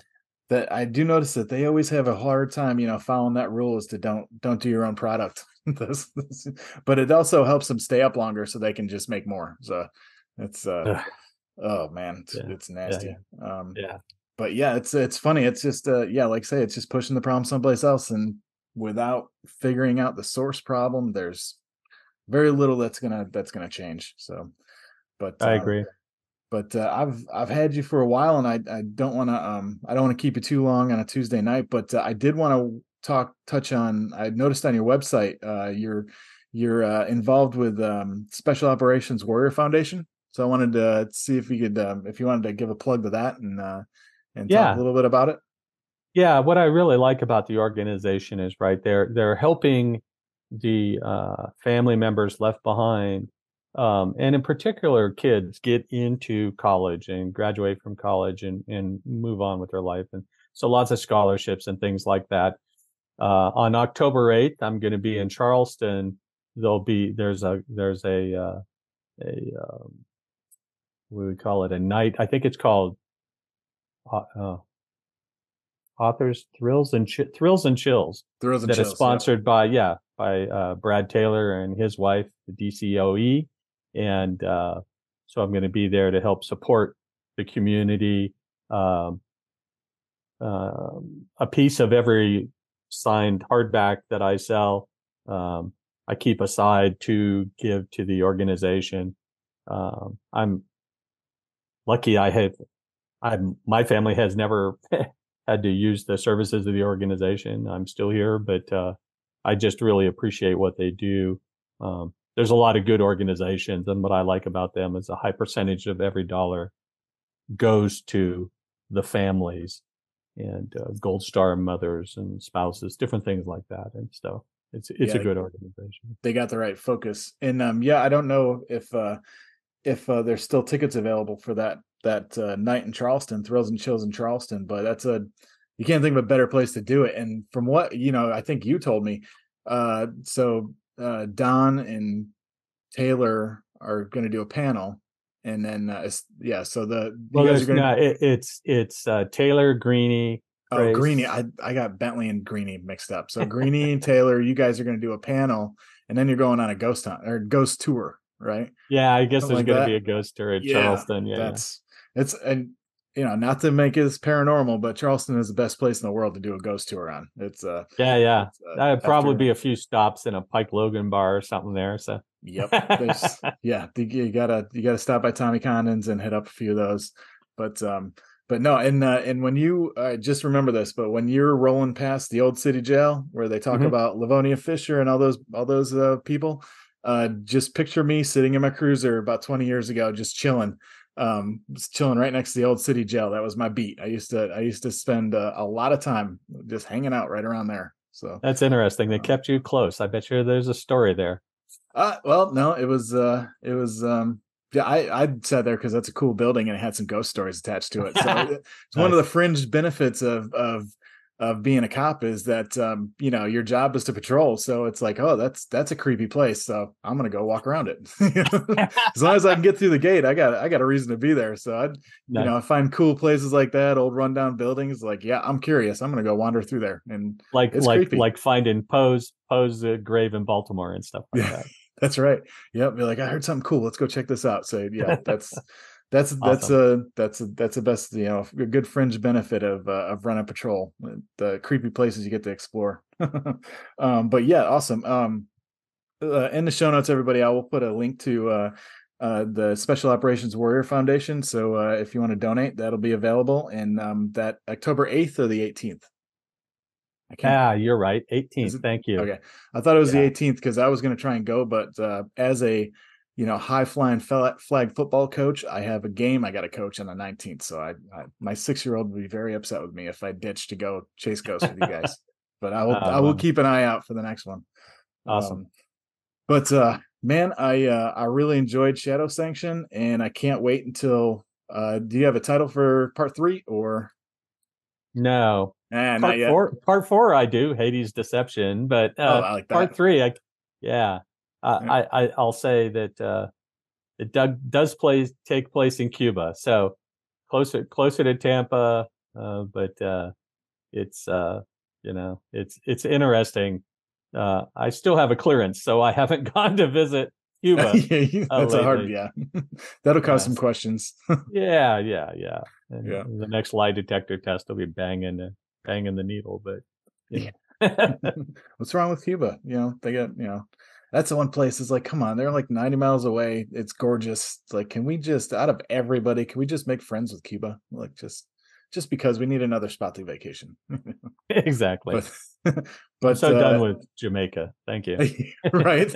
that I do notice that they always have a hard time, you know, following that rule is to don't don't do your own product. This- this- but it also helps them stay up longer so they can just make more. So it's uh oh man, it's, Yeah. it's nasty. Um yeah. But yeah, it's it's funny. It's just uh yeah, like I say, it's just pushing the problem someplace else and without figuring out the source problem, there's very little that's gonna that's gonna change. So but I uh, agree. but uh, I've I've had you for a while, and I I don't want to um I don't want to keep you too long on a Tuesday night, but uh, I did want to talk touch on. I noticed on your website uh, you're you're uh, involved with um, Special Operations Warrior Foundation, so I wanted to see if you could um, if you wanted to give a plug to that and uh, and talk Yeah. a little bit about it. Yeah, what I really like about the organization is right they're they're helping the uh, family members left behind, um, and in particular kids get into college and graduate from college and and move on with their life, and so lots of scholarships and things like that. Uh, on October eighth, I'm going to be in Charleston. There'll be there's a there's a uh, a um, we call it a night? I think it's called. Uh, uh, authors thrills and Chi- thrills and chills Thrills and that is chills, yeah. sponsored by yeah by uh, brad taylor and his wife the dcoe and uh, so i'm going to be there to help support the community um, um, a piece of every signed hardback that i sell um, i keep aside to give to the organization um, i'm lucky i have I'm, my family has never had to use the services of the organization. I'm still here, but uh, I just really appreciate what they do. Um, there's a lot of good organizations, and what I like about them is a high percentage of every dollar goes to the families and uh, Gold Star mothers and spouses, different things like that. And so it's it's Yeah. a good organization. they got the right focus. And um yeah, I don't know if uh if uh, there's still tickets available for that that uh, night in Charleston, Thrills and Chills in Charleston, but that's a you can't think of a better place to do it. And from what you know, I think you told me, uh, so uh, Don and Taylor are going to do a panel, and then uh, yeah, so the you Well, are going no, it, it's it's uh, Taylor Greaney. Oh, Grace. Greaney. I, I got Bentley and Greaney mixed up. So Greaney and Taylor, you guys are going to do a panel, and then you're going on a ghost hunt or ghost tour, right? Yeah, I guess Something there's like going to be a ghost tour at Yeah, Charleston. Yeah. That's it's and you know not to make this paranormal, but Charleston is the best place in the world to do a ghost tour on. It's uh, yeah, yeah. it's, uh, That'd probably be a few stops in a Pike Logan bar or something there. So Yep. There's, yeah, you- gotta you gotta stop by Tommy Condon's and hit up a few of those. But um, but no, and uh, and when you uh, just remember this, but when you're rolling past the old city jail where they talk Mhm. about Lavinia Fisher and all those all those uh, people, uh, just picture me sitting in my cruiser about 20 years ago, just chilling, um, just chilling right next to the old city jail. That was my beat. I used to I used to spend uh, a lot of time just hanging out right around there. So that's interesting. They Um, kept you close. I bet you there's a story there. Uh, well, no, it was uh, it was um, yeah, I I sat there because that's a cool building and it had some ghost stories attached to it. So it- it's one of the fringe benefits of of of being a cop is that um, you know your job is to patrol. So it's like, oh, that's that's a creepy place. So I'm gonna go walk around it. as long as I can get through the gate, I got I got a reason to be there. So I, No. you know, I find cool places like that, old rundown buildings. Like, yeah, I'm curious. I'm gonna go wander through there and like like creepy. like finding Poe's Poe's uh, grave in Baltimore and stuff like Yeah. that. That's right. Yep. Be like, I heard something cool. Let's go check this out. So yeah, that's that's that's a that's a that's the best you know a good fringe benefit of uh, of running patrol. The creepy places you get to explore. um, but yeah, awesome. Um, uh, in the show notes, everybody, I will put a link to uh, uh, the Special Operations Warrior Foundation. So uh, if you want to donate, that'll be available. And um, that October eighth or the eighteenth. I can't Ah, you're right. 18th. Thank you. Okay. I thought it was Yeah. the 18th because I was going to try and go, but uh, as a you know high flying flag football coach, I have a game I got to coach on the 19th. So I, I my six year old would be very upset with me if I ditched to go chase ghosts with you guys. But I will I will Um, keep an eye out for the next one. Awesome. Um, but uh, man, I uh, I really enjoyed Shadow Sanction, and I can't wait until. Uh, do you have a title for part three or? No. Not Part yet. four, part four, I do Hades Deception, but Oh, uh, I like part three, I yeah, uh, Yeah. I, I I'll say that uh, it do, does play take place in Cuba, so closer closer to Tampa, uh, but uh, it's uh, you know it's it's interesting. Uh, I still have a clearance, so I haven't gone to visit Cuba. yeah, that's a hard. Yeah, that'll cause yes. some questions. yeah, yeah, yeah. And yeah. The next lie detector test will be banging banging the needle, but yeah. What's wrong with Cuba? You know, they get you know that's the one place is like, come on, they're like 90 miles away. It's gorgeous. It's like, can we just out of everybody, can we just make friends with Cuba? Like just just because we need another spot to vacation. exactly. But, but I'm so uh, done with Jamaica. Thank you. right.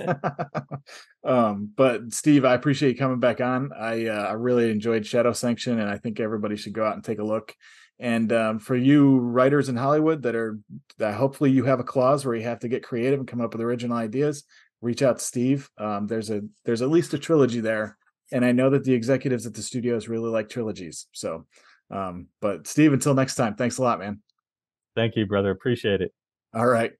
um, but Steve, I appreciate you coming back on. I uh, I really enjoyed Shadow Sanction, and I think everybody should go out and take a look. And um, for you writers in Hollywood that are that hopefully you have a clause where you have to get creative and come up with original ideas reach out to Steve. Um, there's a there's at least a trilogy there, and I know that the executives at the studios really like trilogies. So, um, but Steve, until next time, thanks a lot, man. Thank you, brother. Appreciate it. All right.